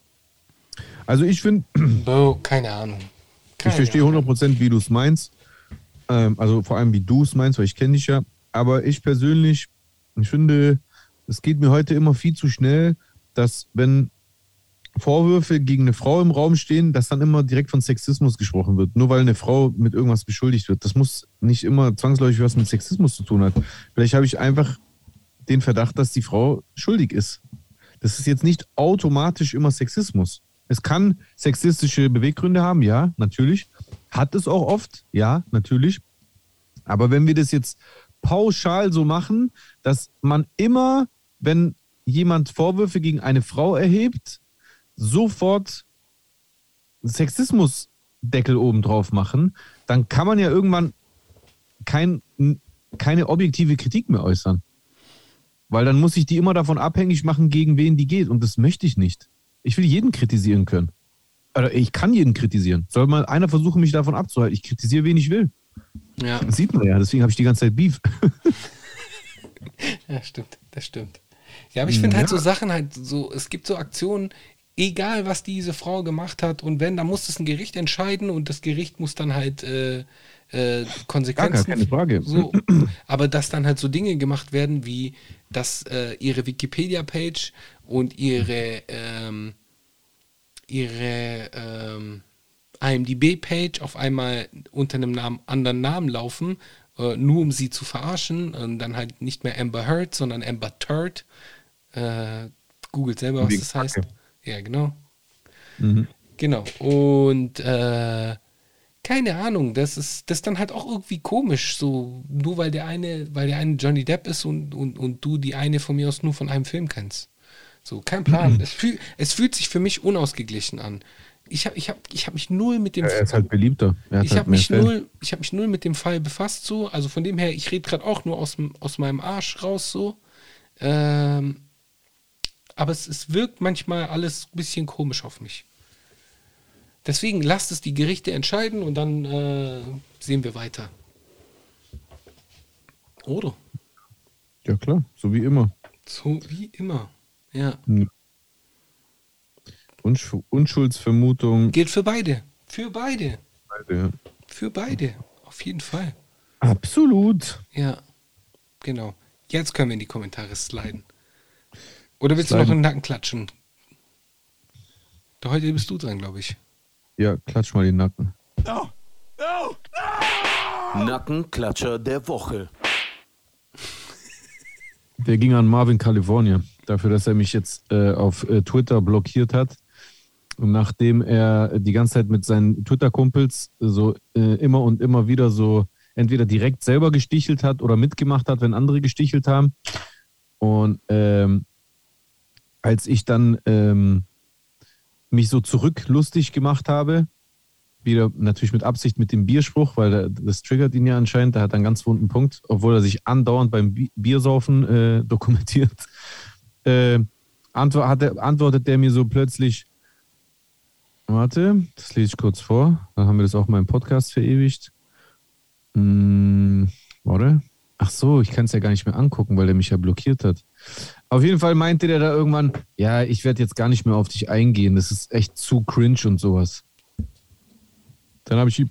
Also ich finde, oh, keine Ahnung. ich Keine verstehe Ahnung. 100%, wie du es meinst. Ähm, also vor allem, wie du es meinst, weil ich kenne dich ja. Aber ich persönlich, ich finde, es geht mir heute immer viel zu schnell, dass wenn Vorwürfe gegen eine Frau im Raum stehen, dass dann immer direkt von Sexismus gesprochen wird. Nur weil eine Frau mit irgendwas beschuldigt wird. Das muss nicht immer zwangsläufig was mit Sexismus zu tun hat. Vielleicht habe ich einfach den Verdacht, dass die Frau schuldig ist. Das ist jetzt nicht automatisch immer Sexismus. Es kann sexistische Beweggründe haben, ja, natürlich. Hat es auch oft, ja, natürlich. Aber wenn wir das jetzt pauschal so machen, dass man immer, wenn jemand Vorwürfe gegen eine Frau erhebt, sofort Sexismusdeckel oben drauf machen, dann kann man ja irgendwann kein, keine objektive Kritik mehr äußern. Weil dann muss ich die immer davon abhängig machen, gegen wen die geht. Und das möchte ich nicht. Ich will jeden kritisieren können. Oder ich kann jeden kritisieren. Soll mal einer versuchen, mich davon abzuhalten? Ich kritisiere, wen ich will. Ja, Das sieht man ja. Deswegen habe ich die ganze Zeit Beef. ja, stimmt. Das stimmt. Ja, aber ich finde halt Ja. so Sachen halt so, es gibt so Aktionen, egal was diese Frau gemacht hat und wenn, dann muss das ein Gericht entscheiden und das Gericht muss dann halt äh, äh, Konsequenzen. keine Frage. So, aber dass dann halt so Dinge gemacht werden, wie dass äh, ihre Wikipedia-Page und ihre, ähm, ihre ähm, IMDB-Page auf einmal unter einem Namen, anderen Namen laufen, äh, nur um sie zu verarschen und dann halt nicht mehr Amber Heard, sondern Amber Turd. Äh, googelt selber, was Wegen das heißt. Kacke. Ja, genau. Mhm. Genau. Und äh, keine Ahnung, das ist das dann halt auch irgendwie komisch, so nur weil der eine, weil der eine Johnny Depp ist und, und, und du die eine von mir aus nur von einem Film kennst. So, kein Plan. Es, fühl, es fühlt sich für mich unausgeglichen an. Ich habe ich hab, ich hab mich null mit dem Er ist halt beliebter. Er ich halt habe mich, null, ich hab mich null mit dem Fall befasst, so. Also von dem her, ich rede gerade auch nur aus, aus meinem Arsch raus, so. Ähm, aber es, es wirkt manchmal alles ein bisschen komisch auf mich. Deswegen lasst es die Gerichte entscheiden und dann äh, sehen wir weiter. Oder? Ja, klar. So wie immer. So wie immer. Ja. Unsch Unschuldsvermutung. Gilt für beide. Für beide. Ja. Für beide. Auf jeden Fall. Absolut. Ja, genau. Jetzt können wir in die Kommentare sliden. Oder willst du Sliden. noch in den Nacken klatschen? Da heute bist du dran, glaube ich. Ja, klatsch mal den Nacken. Nackenklatscher der Woche. Der ging an Marvin California dafür, dass er mich jetzt äh, auf äh, Twitter blockiert hat. Und nachdem er die ganze Zeit mit seinen Twitter-Kumpels so äh, immer und immer wieder so entweder direkt selber gestichelt hat oder mitgemacht hat, wenn andere gestichelt haben. Und ähm, als ich dann ähm, mich so zurücklustig gemacht habe, wieder natürlich mit Absicht mit dem Bierspruch, weil das triggert ihn ja anscheinend, der hat einen ganz wunden Punkt, obwohl er sich andauernd beim Bi- Biersaufen äh, dokumentiert. Äh, antwort, hat er, antwortet der mir so plötzlich, warte, das lese ich kurz vor, dann haben wir das auch mal im Podcast verewigt. Hm, warte. Ach so, ich kann es ja gar nicht mehr angucken, weil der mich ja blockiert hat. Auf jeden Fall meinte der da irgendwann, ja, ich werde jetzt gar nicht mehr auf dich eingehen, das ist echt zu cringe und sowas. Dann habe ich,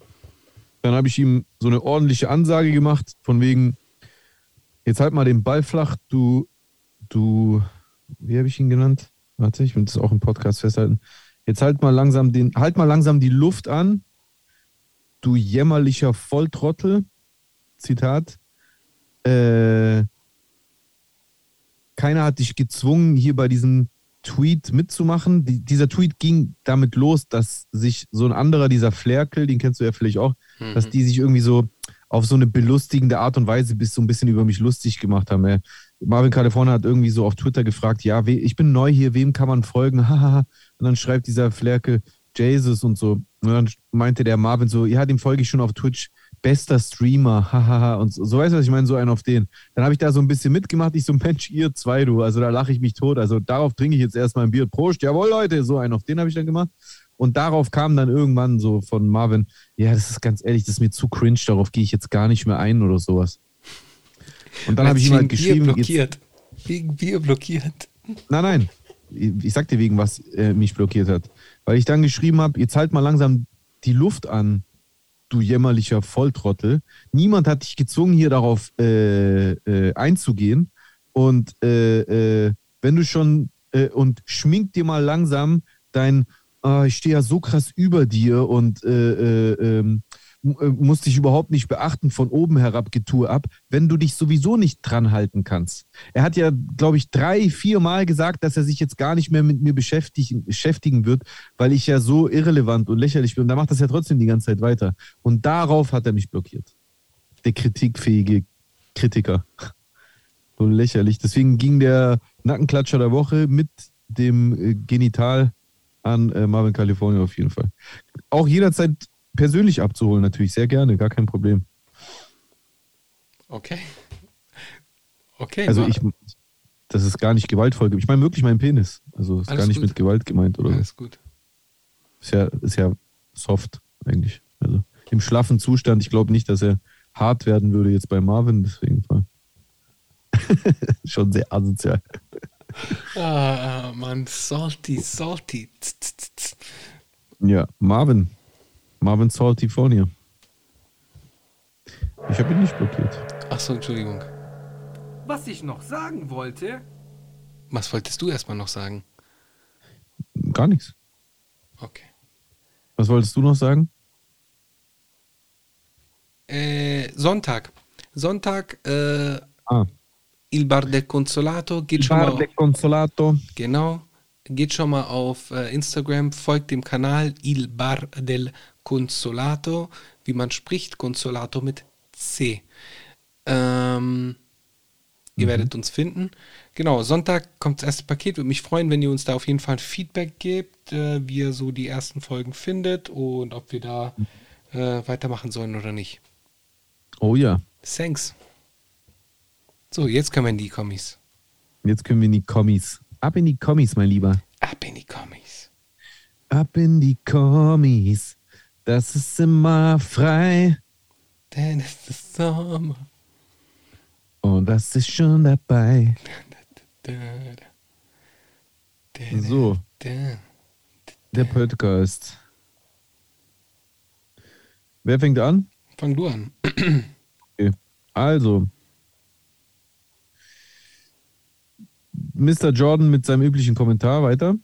hab ich ihm so eine ordentliche Ansage gemacht, von wegen, jetzt halt mal den Ball flach, du, du, wie habe ich ihn genannt? Warte, ich will das auch im Podcast festhalten. Jetzt halt mal langsam den, halt mal langsam die Luft an, du jämmerlicher Volltrottel. Zitat. Äh, keiner hat dich gezwungen, hier bei diesem Tweet mitzumachen. Die, dieser Tweet ging damit los, dass sich so ein anderer, dieser Flerkel, den kennst du ja vielleicht auch, dass die sich irgendwie so auf so eine belustigende Art und Weise bis so ein bisschen über mich lustig gemacht haben. Äh, Marvin California hat irgendwie so auf Twitter gefragt, ja, ich bin neu hier, wem kann man folgen? Hahaha. und dann schreibt dieser Flerke Jesus und so. Und dann meinte der Marvin so, ja, dem folge ich schon auf Twitch. Bester Streamer, hahaha. und so, so weißt du, was ich meine, so einen auf den. Dann habe ich da so ein bisschen mitgemacht. Ich so, Mensch, ihr zwei, du. Also da lache ich mich tot. Also darauf trinke ich jetzt erstmal ein Bier. Prost, jawohl, Leute. So einen auf den habe ich dann gemacht. Und darauf kam dann irgendwann so von Marvin, ja, das ist ganz ehrlich, das ist mir zu cringe, darauf gehe ich jetzt gar nicht mehr ein oder sowas. Und dann habe ich ihm halt geschrieben, Bier blockiert. Wegen Bier blockiert. Nein, nein. Ich sag dir wegen, was äh, mich blockiert hat. Weil ich dann geschrieben habe, jetzt halt mal langsam die Luft an, du jämmerlicher Volltrottel. Niemand hat dich gezwungen, hier darauf äh, äh, einzugehen. Und äh, äh, wenn du schon äh, und schmink dir mal langsam dein, ah, ich stehe ja so krass über dir und äh, äh, ähm, äh, muss dich überhaupt nicht beachten von oben herab Getue ab, wenn du dich sowieso nicht dran halten kannst. Er hat ja, glaube ich, drei, vier Mal gesagt, dass er sich jetzt gar nicht mehr mit mir beschäftigen, beschäftigen wird, weil ich ja so irrelevant und lächerlich bin. Und da macht das ja trotzdem die ganze Zeit weiter. Und darauf hat er mich blockiert. Der kritikfähige Kritiker. So lächerlich. Deswegen ging der Nackenklatscher der Woche mit dem äh, Genital an äh, Marvin California auf jeden Fall. Auch jederzeit persönlich abzuholen, natürlich sehr gerne, gar kein Problem. Okay. Okay. Also ich, das ist gar nicht gewaltvoll. Ich meine wirklich meinen Penis. Also ist Alles gar nicht gut. mit Gewalt gemeint oder so. Alles gut. Ist ja, ist ja soft eigentlich. Also im schlaffen Zustand. Ich glaube nicht, dass er hart werden würde jetzt bei Marvin. Deswegen war schon sehr asozial. Ah, Mann, salty, salty. Tz. Ja, Marvin. Marvin Saltifornia. Ich habe ihn nicht blockiert. Ach so, Entschuldigung. Was ich noch sagen wollte, Was wolltest du erstmal noch sagen? Gar nichts. Okay. Was wolltest du noch sagen? Äh, Sonntag. Sonntag, äh, Ah, Il Bar del Consolato geht schon Bar mal. de Consolato. Genau. Geht schon mal auf äh, Instagram, folgt dem Kanal Il Bar del Consolato, wie man spricht, Consolato mit C. Ähm, ihr werdet uns finden. Genau, Sonntag kommt das erste Paket. Würde mich freuen, wenn ihr uns da auf jeden Fall ein Feedback gebt, äh, wie ihr so die ersten Folgen findet und ob wir da äh, weitermachen sollen oder nicht. Oh ja. Thanks. So, jetzt können wir in die Kommis. Jetzt können wir in die Kommis. Ab in die Kommis, mein Lieber. Ab in die Kommis. Ab in die Kommis. Das ist immer frei. Denn es ist Sommer. Und das ist schon dabei. Da, da. Da, So, der Podcast. Wer fängt an? Fang du an. Okay. Also. Mr. Jordan mit seinem üblichen Kommentar weiter.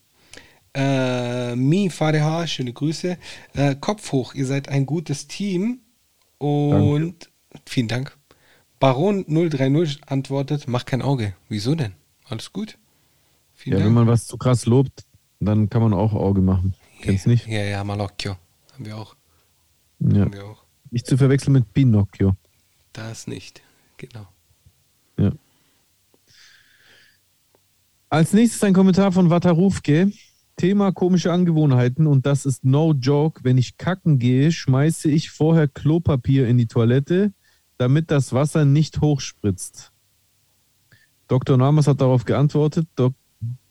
Äh, Mi Fadeha, schöne Grüße. Äh, Kopf hoch, ihr seid ein gutes Team. Und vielen Dank. Baron 030 antwortet, mach kein Auge. Wieso denn? Alles gut? Vielen Ja, Dank. wenn man was zu krass lobt, dann kann man auch Auge machen. Kennst ja, nicht? Ja, ja, Malocchio. Haben wir auch. Ja. Haben wir auch. Nicht zu verwechseln mit Pinocchio. Das nicht. Genau. Ja. Als nächstes ein Kommentar von Watarufke. Thema komische Angewohnheiten und das ist no joke. Wenn ich kacken gehe, schmeiße ich vorher Klopapier in die Toilette, damit das Wasser nicht hochspritzt. Dr. Namas hat darauf geantwortet,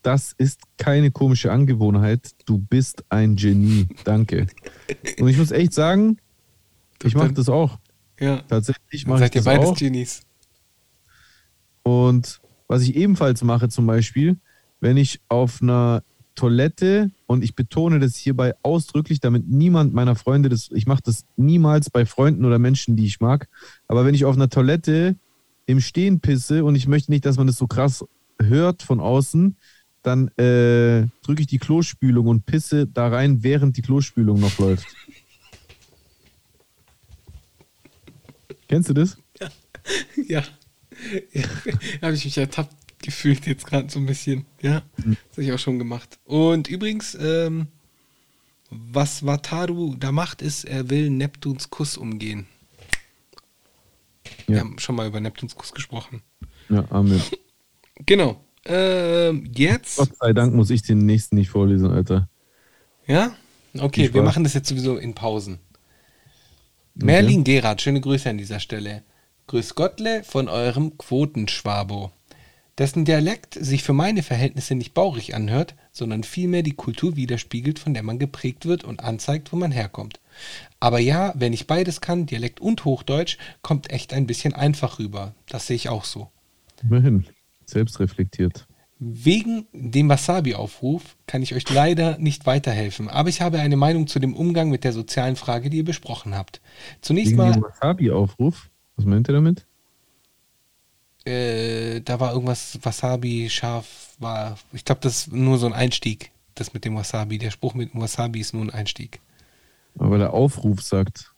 das ist keine komische Angewohnheit. Du bist ein Genie. Danke. Und ich muss echt sagen, ich mache das auch. Ja. Tatsächlich mache ich seid ihr das beides auch. Genies. Und was ich ebenfalls mache, zum Beispiel, wenn ich auf einer Toilette, und ich betone das hierbei ausdrücklich, damit niemand meiner Freunde das, ich mache das niemals bei Freunden oder Menschen, die ich mag, aber wenn ich auf einer Toilette im Stehen pisse und ich möchte nicht, dass man das so krass hört von außen, dann äh, drücke ich die Klospülung und pisse da rein, während die Klospülung noch läuft. Kennst du das? Ja. ja. habe ich mich ertappt gefühlt jetzt gerade so ein bisschen. Ja, Mhm. das habe ich auch schon gemacht. Und übrigens, ähm, was Wataru da macht, ist, er will Neptuns Kuss umgehen. Wir Ja. haben schon mal über Neptuns Kuss gesprochen. Ja, Amen. Genau. Ähm, jetzt. Gott sei Dank muss ich den nächsten nicht vorlesen, Alter. Ja? Okay, wir machen das jetzt sowieso in Pausen. Merlin Gerard, schöne Grüße an dieser Stelle. Grüß Gottle von eurem Quotenschwabo. Dessen Dialekt sich für meine Verhältnisse nicht baurig anhört, sondern vielmehr die Kultur widerspiegelt, von der man geprägt wird und anzeigt, wo man herkommt. Aber ja, wenn ich beides kann, Dialekt und Hochdeutsch, kommt echt ein bisschen einfach rüber. Das sehe ich auch so. Immerhin. Selbst reflektiert. Wegen dem Wasabi-Aufruf kann ich euch leider nicht weiterhelfen, aber ich habe eine Meinung zu dem Umgang mit der sozialen Frage, die ihr besprochen habt. Zunächst Wegen mal, Wasabi-Aufruf. Was meint ihr damit? Äh, da war irgendwas Wasabi scharf war. Ich glaube, das ist nur so ein Einstieg. Das mit dem Wasabi. Der Spruch mit dem Wasabi ist nur ein Einstieg. Aber der Aufruf sagt.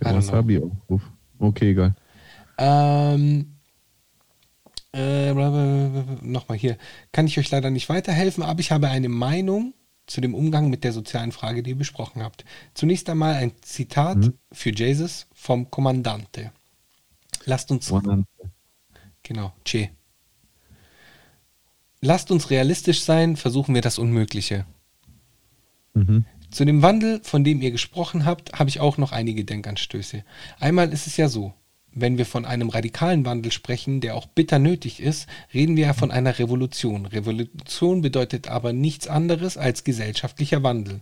Der. Wasabi-Aufruf. Okay, egal. Ähm, äh, nochmal hier. Kann ich euch leider nicht weiterhelfen, aber ich habe eine Meinung zu dem Umgang mit der sozialen Frage, die ihr besprochen habt. Zunächst einmal ein Zitat Mhm. für Jesus vom Kommandante. Lasst uns Genau, Che. Lasst uns realistisch sein, versuchen wir das Unmögliche. Mhm. Zu dem Wandel, von dem ihr gesprochen habt, habe ich auch noch einige Denkanstöße. Einmal ist es ja so, wenn wir von einem radikalen Wandel sprechen, der auch bitter nötig ist, reden wir ja von einer Revolution. Revolution bedeutet aber nichts anderes als gesellschaftlicher Wandel.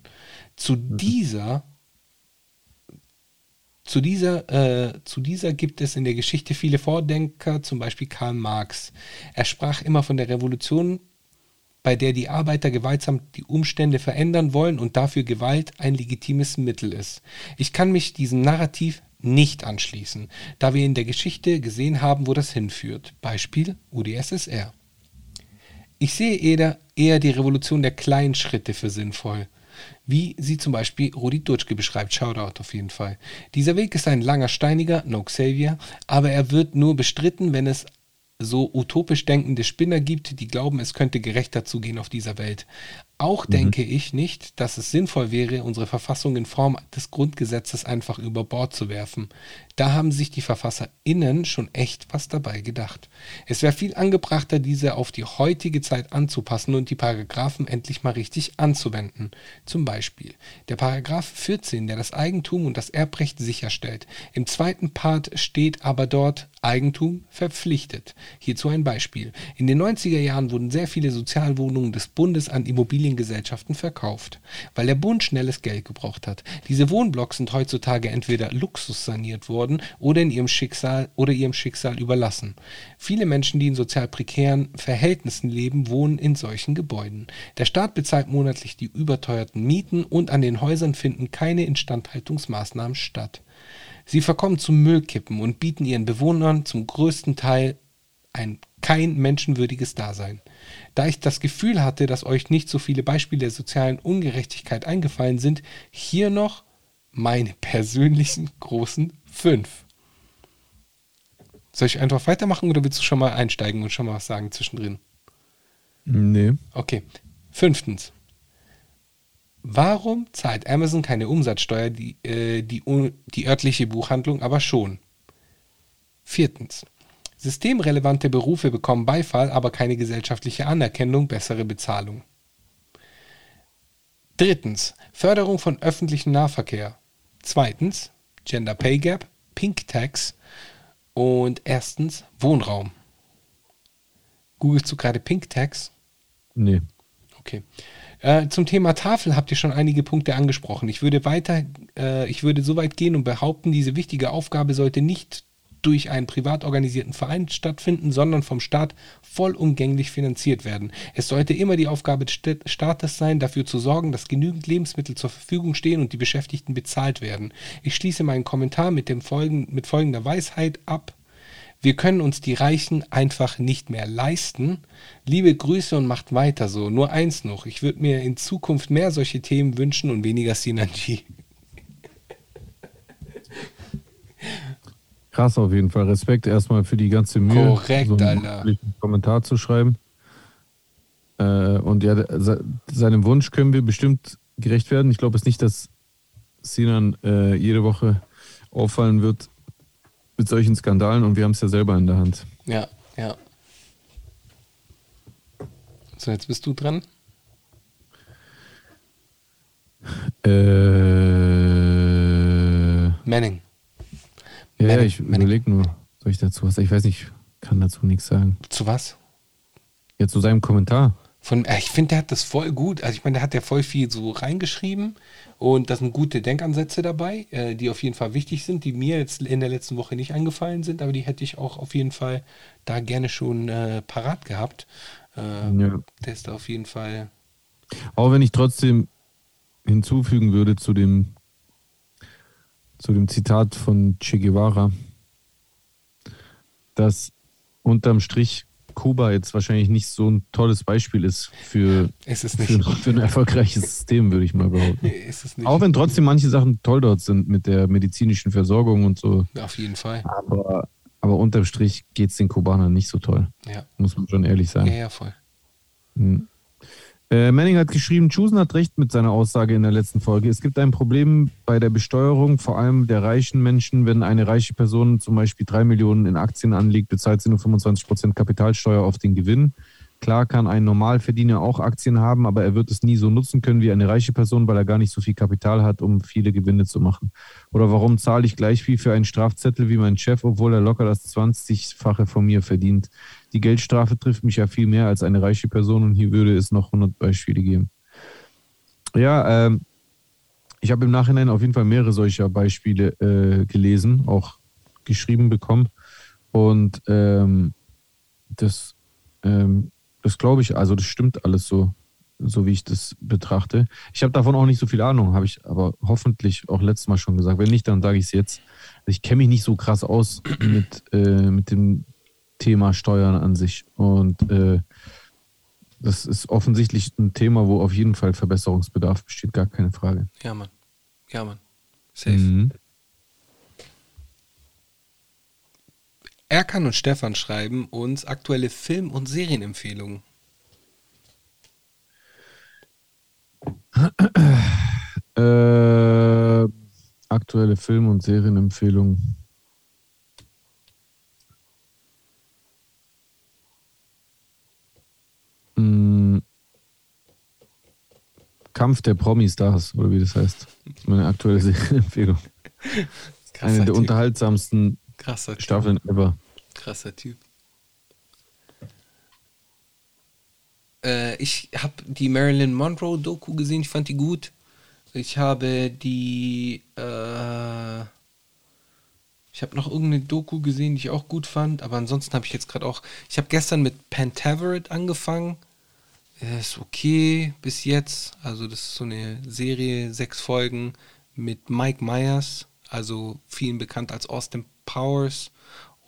Zu dieser zu dieser, äh, zu dieser gibt es in der Geschichte viele Vordenker, zum Beispiel Karl Marx. Er sprach immer von der Revolution, bei der die Arbeiter gewaltsam die Umstände verändern wollen und dafür Gewalt ein legitimes Mittel ist. Ich kann mich diesem Narrativ nicht anschließen, da wir in der Geschichte gesehen haben, wo das hinführt. Beispiel UdSSR. Ich sehe eher, eher die Revolution der kleinen Schritte für sinnvoll. Wie sie zum Beispiel Rudi Dutschke beschreibt. Shoutout auf jeden Fall. Dieser Weg ist ein langer, steiniger, no Xavier, aber er wird nur bestritten, wenn es so utopisch denkende Spinner gibt, die glauben, es könnte gerechter zugehen auf dieser Welt. Auch denke ich nicht, dass es sinnvoll wäre, unsere Verfassung in Form des Grundgesetzes einfach über Bord zu werfen. Da haben sich die VerfasserInnen schon echt was dabei gedacht. Es wäre viel angebrachter, diese auf die heutige Zeit anzupassen und die Paragraphen endlich mal richtig anzuwenden. Zum Beispiel der Paragraph 14, der das Eigentum und das Erbrecht sicherstellt. Im zweiten Part steht aber dort Eigentum verpflichtet. Hierzu ein Beispiel. In den 90er Jahren wurden sehr viele Sozialwohnungen des Bundes an Immobiliengesellschaften verkauft, weil der Bund schnelles Geld gebraucht hat. Diese Wohnblocks sind heutzutage entweder luxussaniert worden oder in ihrem Schicksal oder ihrem Schicksal überlassen. Viele Menschen, die in sozial prekären Verhältnissen leben, wohnen in solchen Gebäuden. Der Staat bezahlt monatlich die überteuerten Mieten und an den Häusern finden keine Instandhaltungsmaßnahmen statt. Sie verkommen zum Müllkippen und bieten ihren Bewohnern zum größten Teil ein kein menschenwürdiges Dasein. Da ich das Gefühl hatte, dass euch nicht so viele Beispiele der sozialen Ungerechtigkeit eingefallen sind, hier noch meine persönlichen großen fünf. Soll ich einfach weitermachen oder willst du schon mal einsteigen und schon mal was sagen zwischendrin? Nee. Okay. Fünftens. Warum zahlt Amazon keine Umsatzsteuer, die, äh, die, die örtliche Buchhandlung aber schon? Viertens. Systemrelevante Berufe bekommen Beifall, aber keine gesellschaftliche Anerkennung, bessere Bezahlung. Drittens. Förderung von öffentlichem Nahverkehr. Zweitens. Gender Pay Gap, Pink Tax und erstens Wohnraum. Googlest du gerade Pink Tax? Nee. Okay. Äh, zum Thema Tafel habt ihr schon einige Punkte angesprochen. Ich würde weiter, äh, ich würde so weit gehen und behaupten, diese wichtige Aufgabe sollte nicht durch einen privat organisierten Verein stattfinden, sondern vom Staat vollumgänglich finanziert werden. Es sollte immer die Aufgabe des Sta- Staates sein, dafür zu sorgen, dass genügend Lebensmittel zur Verfügung stehen und die Beschäftigten bezahlt werden. Ich schließe meinen Kommentar mit, dem folgen, mit folgender Weisheit ab. Wir können uns die Reichen einfach nicht mehr leisten. Liebe Grüße und macht weiter so. Nur eins noch. Ich würde mir in Zukunft mehr solche Themen wünschen und weniger Synergie. Krass auf jeden Fall. Respekt erstmal für die ganze Mühe, Korrekt, so einen Alter. Kommentar zu schreiben. Äh, und ja, se- seinem Wunsch können wir bestimmt gerecht werden. Ich glaube es nicht, dass Sinan äh, jede Woche auffallen wird mit solchen Skandalen und wir haben es ja selber in der Hand. Ja, ja. So, jetzt bist du dran. Äh, Manning. Ja, ich überlege nur, soll ich dazu was? Ich weiß nicht, kann dazu nichts sagen. Zu was? Ja, zu seinem Kommentar. Von, äh, ich finde, der hat das voll gut. Also ich meine, der hat ja voll viel so reingeschrieben und da sind gute Denkansätze dabei, äh, die auf jeden Fall wichtig sind, die mir jetzt in der letzten Woche nicht eingefallen sind, aber die hätte ich auch auf jeden Fall da gerne schon äh, parat gehabt. Äh, Ja. Der ist da auf jeden Fall. Auch wenn ich trotzdem hinzufügen würde zu dem, zu dem Zitat von Che Guevara, dass unterm Strich Kuba jetzt wahrscheinlich nicht so ein tolles Beispiel ist für, Ist für, für ein erfolgreiches System, würde ich mal behaupten. Auch wenn trotzdem manche Sachen toll dort sind mit der medizinischen Versorgung und so. auf jeden Fall. Aber, aber unterm Strich geht es den Kubanern nicht so toll, Ja. muss man schon ehrlich sagen. Ja, ja, voll. Hm. Äh, Manning hat geschrieben, Chusen hat recht mit seiner Aussage in der letzten Folge. Es gibt ein Problem bei der Besteuerung, vor allem der reichen Menschen. Wenn eine reiche Person zum Beispiel drei Millionen in Aktien anlegt, bezahlt sie nur 25 Prozent Kapitalsteuer auf den Gewinn. Klar kann ein Normalverdiener auch Aktien haben, aber er wird es nie so nutzen können wie eine reiche Person, weil er gar nicht so viel Kapital hat, um viele Gewinne zu machen. Oder warum zahle ich gleich viel für einen Strafzettel wie mein Chef, obwohl er locker das 20-fache von mir verdient? Die Geldstrafe trifft mich ja viel mehr als eine reiche Person und hier würde es noch 100 Beispiele geben. Ja, ähm, ich habe im Nachhinein auf jeden Fall mehrere solcher Beispiele äh, gelesen, auch geschrieben bekommen. Und ähm, das, ähm, das glaube ich, also das stimmt alles so, so wie ich das betrachte. Ich habe davon auch nicht so viel Ahnung, habe ich aber hoffentlich auch letztes Mal schon gesagt. Wenn nicht, dann sage ich es jetzt. Ich kenne mich nicht so krass aus mit, äh, mit dem Thema Steuern an sich. Und äh, das ist offensichtlich ein Thema, wo auf jeden Fall Verbesserungsbedarf besteht, gar keine Frage. Ja, Mann. Ja, Mann. Safe. Mhm. Erkan und Stefan schreiben uns aktuelle Film- und Serienempfehlungen. Äh, aktuelle Film- und Serienempfehlungen. Mm. Kampf der Promi-Stars, oder wie das heißt. Das ist meine aktuelle Serienempfehlung. Eine der Typ. unterhaltsamsten Krasser Typ. Staffeln ever. Krasser Typ. Äh, ich habe die Marilyn Monroe Doku gesehen, ich fand die gut. Ich habe die, äh, ich habe noch irgendeine Doku gesehen, die ich auch gut fand, aber ansonsten habe ich jetzt gerade auch, ich habe gestern mit Pantaveret angefangen. Ist okay bis jetzt. Also das ist so eine Serie, sechs Folgen mit Mike Myers, also vielen bekannt als Austin Powers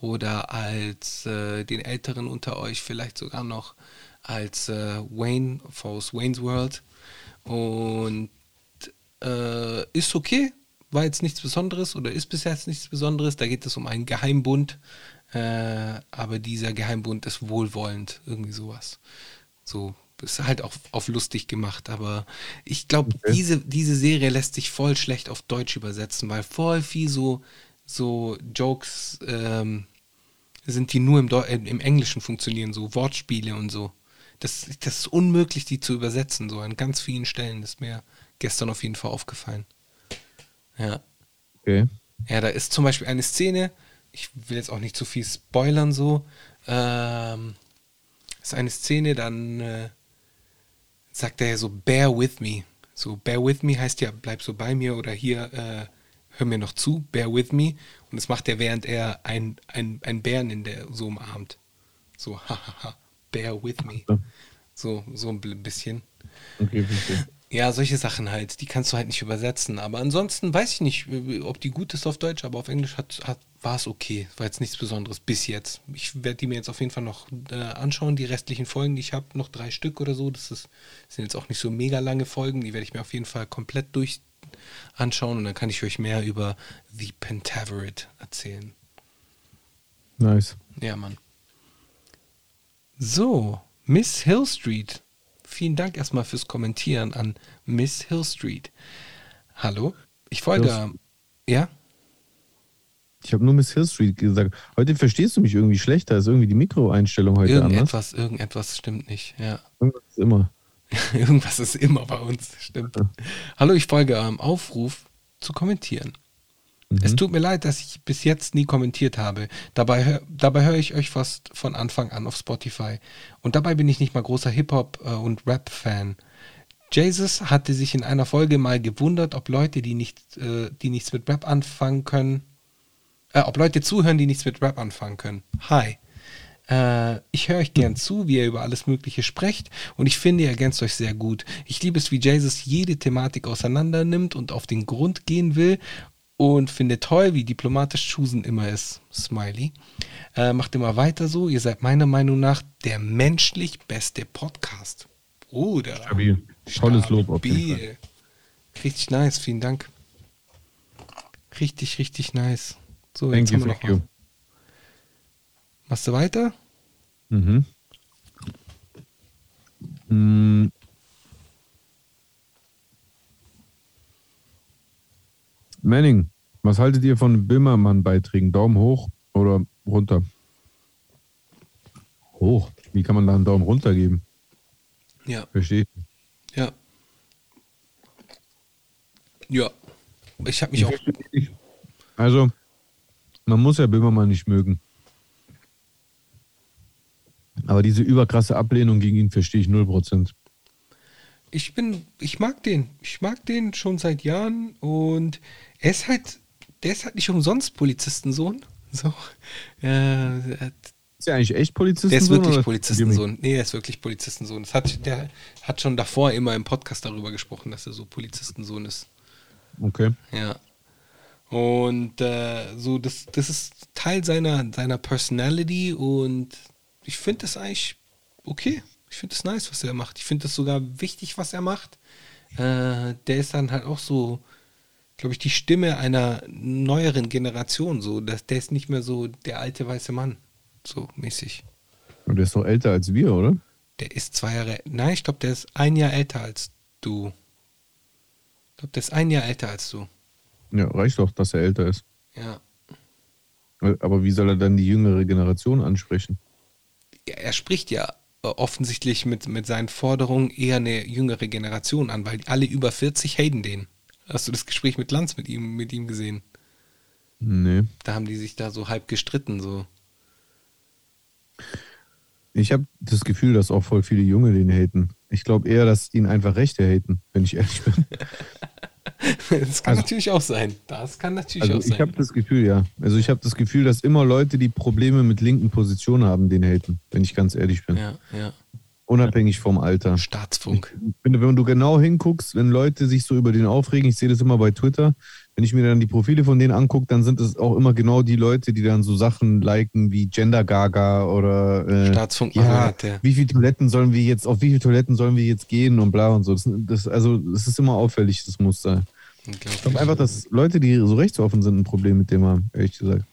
oder als äh, den Älteren unter euch vielleicht sogar noch als äh, Wayne aus Wayne's World. Und äh, ist okay, war jetzt nichts Besonderes oder ist bis jetzt nichts Besonderes. Da geht es um einen Geheimbund, äh, aber dieser Geheimbund ist wohlwollend, irgendwie sowas. So, ist halt auch auf lustig gemacht, aber ich glaube, diese, diese Serie lässt sich voll schlecht auf Deutsch übersetzen, weil voll viel so, so Jokes ähm, sind, die nur im, Deu im Englischen funktionieren, so Wortspiele und so. Das, das ist unmöglich, die zu übersetzen, so an ganz vielen Stellen. Ist mir gestern auf jeden Fall aufgefallen. Ja. Okay. Ja, da ist zum Beispiel eine Szene, ich will jetzt auch nicht zu viel spoilern so, ähm, ist eine Szene, dann äh, sagt er ja so, bear with me. So, bear with me heißt ja, bleib so bei mir oder hier, äh, hör mir noch zu, bear with me. Und das macht er, während er ein, ein, ein Bären in der so umarmt. So, hahaha, bear with me. So, so ein bisschen. Okay. Ja, solche Sachen halt, die kannst du halt nicht übersetzen. Aber ansonsten weiß ich nicht, ob die gut ist auf Deutsch, aber auf Englisch hat, hat, war es okay. War jetzt nichts Besonderes bis jetzt. Ich werde die mir jetzt auf jeden Fall noch äh, anschauen, die restlichen Folgen, die ich habe, noch drei Stück oder so. Das ist, sind jetzt auch nicht so mega lange Folgen, die werde ich mir auf jeden Fall komplett durch anschauen und dann kann ich euch mehr über The Pentaveret erzählen. Nice. Ja, Mann. So, Miss Hill Street. Vielen Dank erstmal fürs Kommentieren an Miss Hill Street. Hallo, ich folge. Hill- Ja? Ich habe nur Miss Hill Street gesagt. Heute verstehst du mich irgendwie schlechter. Ist irgendwie die Mikroeinstellung heute anders. Irgendetwas, irgendetwas stimmt nicht, ja. Irgendwas ist immer. Irgendwas ist immer bei uns, stimmt. Hallo, ich folge eurem Aufruf zu kommentieren. Es tut mir leid, dass ich bis jetzt nie kommentiert habe. Dabei, hör- dabei höre ich euch fast von Anfang an auf Spotify. Und dabei bin ich nicht mal großer Hip-Hop- äh, und Rap-Fan. Jesus hatte sich in einer Folge mal gewundert, ob Leute, die, nicht, äh, die nichts mit Rap anfangen können, äh, ob Leute zuhören, die nichts mit Rap anfangen können. Hi. Äh, ich höre euch gern zu, wie ihr über alles Mögliche sprecht und ich finde, ihr ergänzt euch sehr gut. Ich liebe es, wie Jesus jede Thematik auseinander nimmt und auf den Grund gehen will und finde toll, wie diplomatisch Chusen immer ist. Smiley. Äh, macht immer weiter so. Ihr seid meiner Meinung nach der menschlich beste Podcast. Bruder. Stabil. Tolles Lob auf jeden Fall. Richtig nice, vielen Dank. Richtig, richtig nice. So, Thank jetzt you, haben wir noch you. was. Machst du weiter? Mhm. Mm. Manning, was haltet ihr von Böhmermann-Beiträgen? Daumen hoch oder runter? Hoch. Wie kann man da einen Daumen runter geben? Ja, Verstehe. ja. Ja. Ich habe mich auch. Also, man muss ja Böhmermann nicht mögen. Aber diese überkrasse Ablehnung gegen ihn verstehe ich 0%. Ich bin, ich mag den. Ich mag den schon seit Jahren und er ist halt, der ist halt nicht umsonst Polizistensohn. So. Äh, Ist ja eigentlich echt Polizistensohn? der ist oder wirklich das Polizistensohn. Nee, der ist wirklich Polizistensohn. Das hat, der hat schon davor immer im Podcast darüber gesprochen, dass er so Polizistensohn ist. Okay. Ja. Und äh, so, das, das ist Teil seiner, seiner Personality und ich finde das eigentlich okay. Ich finde das nice, was er macht. Ich finde das sogar wichtig, was er macht. Äh, der ist dann halt auch so, glaube ich, die Stimme einer neueren Generation. So, dass der ist nicht mehr so der alte weiße Mann, so mäßig. Und der ist doch älter als wir, oder? Der ist zwei Jahre, nein, ich glaube, der ist ein Jahr älter als du. Ich glaube, der ist ein Jahr älter als du. Ja, reicht doch, dass er älter ist. Ja. Aber wie soll er dann die jüngere Generation ansprechen? er er spricht ja äh, offensichtlich mit, mit seinen Forderungen eher eine jüngere Generation an, weil alle über 40 haten den. Hast du das Gespräch mit Lanz mit ihm, mit ihm gesehen? Nee. Da haben die sich da so halb gestritten, so. Ich habe das Gefühl, dass auch voll viele Junge den haten. Ich glaube eher, dass ihn einfach Rechte haten, wenn ich ehrlich bin. Das kann Also- natürlich auch sein. Das kann natürlich Also auch ich sein. habe das Gefühl, ja. Also ich habe das Gefühl, dass immer Leute, die Probleme mit linken Positionen haben, den haten, wenn ich ganz ehrlich bin. ja, ja. Unabhängig vom Alter. Staatsfunk. Ich finde, wenn du genau hinguckst, wenn Leute sich so über den aufregen, ich sehe das immer bei Twitter, wenn ich mir dann die Profile von denen angucke, dann sind es auch immer genau die Leute, die dann so Sachen liken wie Gender Gaga oder äh, Staatsfunk ja, Marionette. wie viele Toiletten sollen wir jetzt, auf wie viele Toiletten sollen wir jetzt gehen und bla und so. Das, das, also das ist immer auffällig, das Muster. Ich glaube einfach, dass Leute, die so rechtsoffen sind, ein Problem mit dem haben, ehrlich gesagt.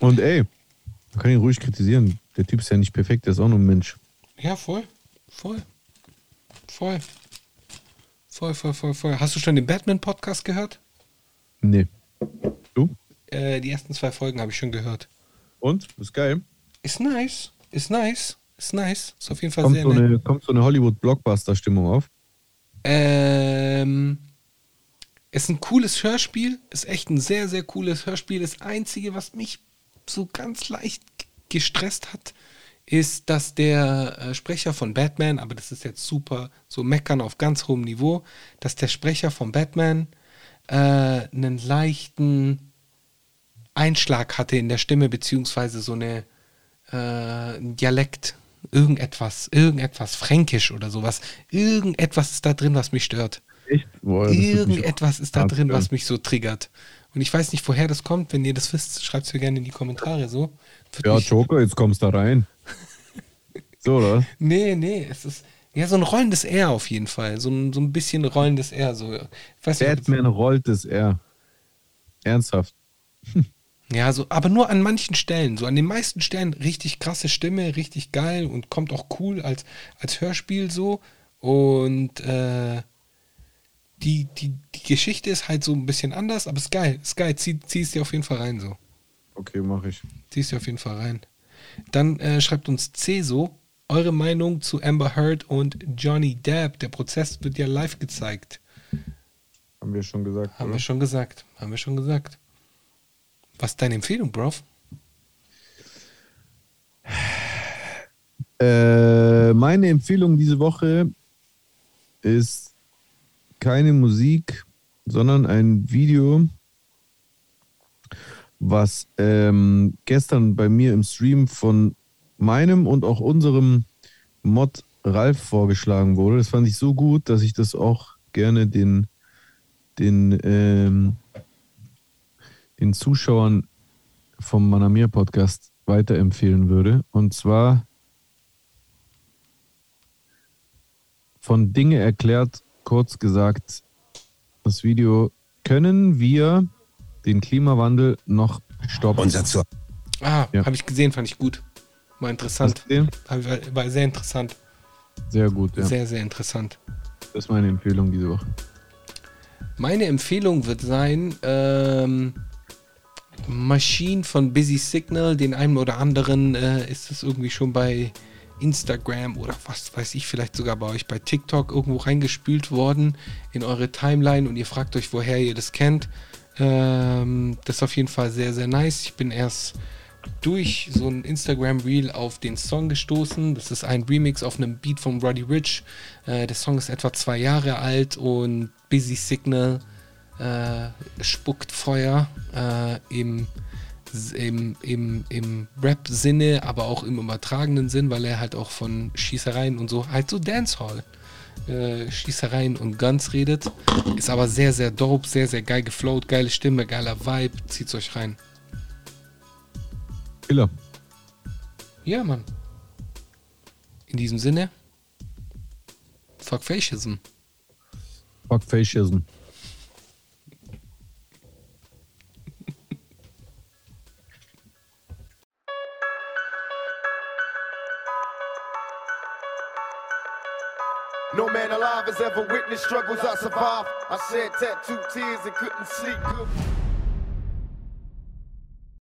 Und ey, man kann ihn ruhig kritisieren. Der Typ ist ja nicht perfekt, der ist auch nur ein Mensch. Ja, voll. Voll. Voll. Voll, voll, voll, voll. Hast du schon den Batman-Podcast gehört? Nee. Du? Äh, die ersten zwei Folgen habe ich schon gehört. Und? Ist geil. Ist nice. Ist nice. Ist nice. Ist auf jeden Fall Kommt sehr so nett. eine, kommt so eine Hollywood-Blockbuster-Stimmung auf. Ähm, ist ein cooles Hörspiel. Ist echt ein sehr, sehr cooles Hörspiel. Das Einzige, was mich so ganz leicht gestresst hat, ist, dass der äh, Sprecher von Batman, aber das ist jetzt super, so meckern auf ganz hohem Niveau, dass der Sprecher von Batman äh, einen leichten Einschlag hatte in der Stimme, beziehungsweise so eine äh, ein Dialekt, irgendetwas, irgendetwas, fränkisch oder sowas. Irgendetwas ist da drin, was mich stört. Echt? Boah, Irgendetwas ist da hart drin, was mich so triggert. Und ich weiß nicht, woher das kommt. Wenn ihr das wisst, schreibt es mir gerne in die Kommentare so. Wird Ja, Joker, jetzt kommst du da rein. So, oder? Nee, nee, es ist ja so ein rollendes R auf jeden Fall. So ein, so ein bisschen rollendes R. So. Weiß nicht, das- Batman rollt es eher. Ernsthaft. Ja, so, aber nur an manchen Stellen. So an den meisten Stellen richtig krasse Stimme, richtig geil und kommt auch cool als, als Hörspiel so. Und äh, die, die, die Geschichte ist halt so ein bisschen anders, aber ist geil. Ist geil. Zieh, zieh es dir auf jeden Fall rein so. Okay, mache ich. Zieh es dir auf jeden Fall rein. Dann äh, schreibt uns Ceso eure Meinung zu Amber Heard und Johnny Depp. Der Prozess wird ja live gezeigt. Haben wir schon gesagt. Haben oder? wir schon gesagt. Haben wir schon gesagt. Was ist deine Empfehlung, Bro? Äh, meine Empfehlung diese Woche ist keine Musik, sondern ein Video, was ähm, gestern bei mir im Stream von meinem und auch unserem Mod Ralf vorgeschlagen wurde. Das fand ich so gut, dass ich das auch gerne den, den, ähm, den Zuschauern vom Manamir Podcast weiterempfehlen würde. Und zwar von Dinge erklärt, kurz gesagt, das Video, können wir den Klimawandel noch stoppen? Unser Zur Ah, Ja. habe ich gesehen, fand ich gut. War interessant. War, war sehr interessant. Sehr gut, ja. Sehr, sehr interessant. Das ist meine Empfehlung diese Woche. Meine Empfehlung wird sein, ähm, Machine von Busy Signal, den einen oder anderen äh, ist es irgendwie schon bei Instagram oder was weiß ich, vielleicht sogar bei euch bei TikTok irgendwo reingespült worden in eure Timeline und ihr fragt euch, woher ihr das kennt. Ähm, das ist auf jeden Fall sehr, sehr nice. Ich bin erst durch so ein Instagram-Reel auf den Song gestoßen. Das ist ein Remix auf einem Beat von Roddy Rich. Äh, der Song ist etwa zwei Jahre alt und Busy Signal äh, spuckt Feuer äh, im, im, im, im Rap-Sinne, aber auch im übertragenen Sinn, weil er halt auch von Schießereien und so, halt so Dancehall. Äh, Schießereien und Guns redet. Ist aber sehr, sehr dope, sehr, sehr geil geflowt, geile Stimme, geiler Vibe. Zieht's euch rein. Killer. Ja, Mann. In diesem Sinne, fuck Fascism. Fuck Fascism. No man alive has ever witnessed struggles I survived. I shed tattooed tears and couldn't sleep. Good.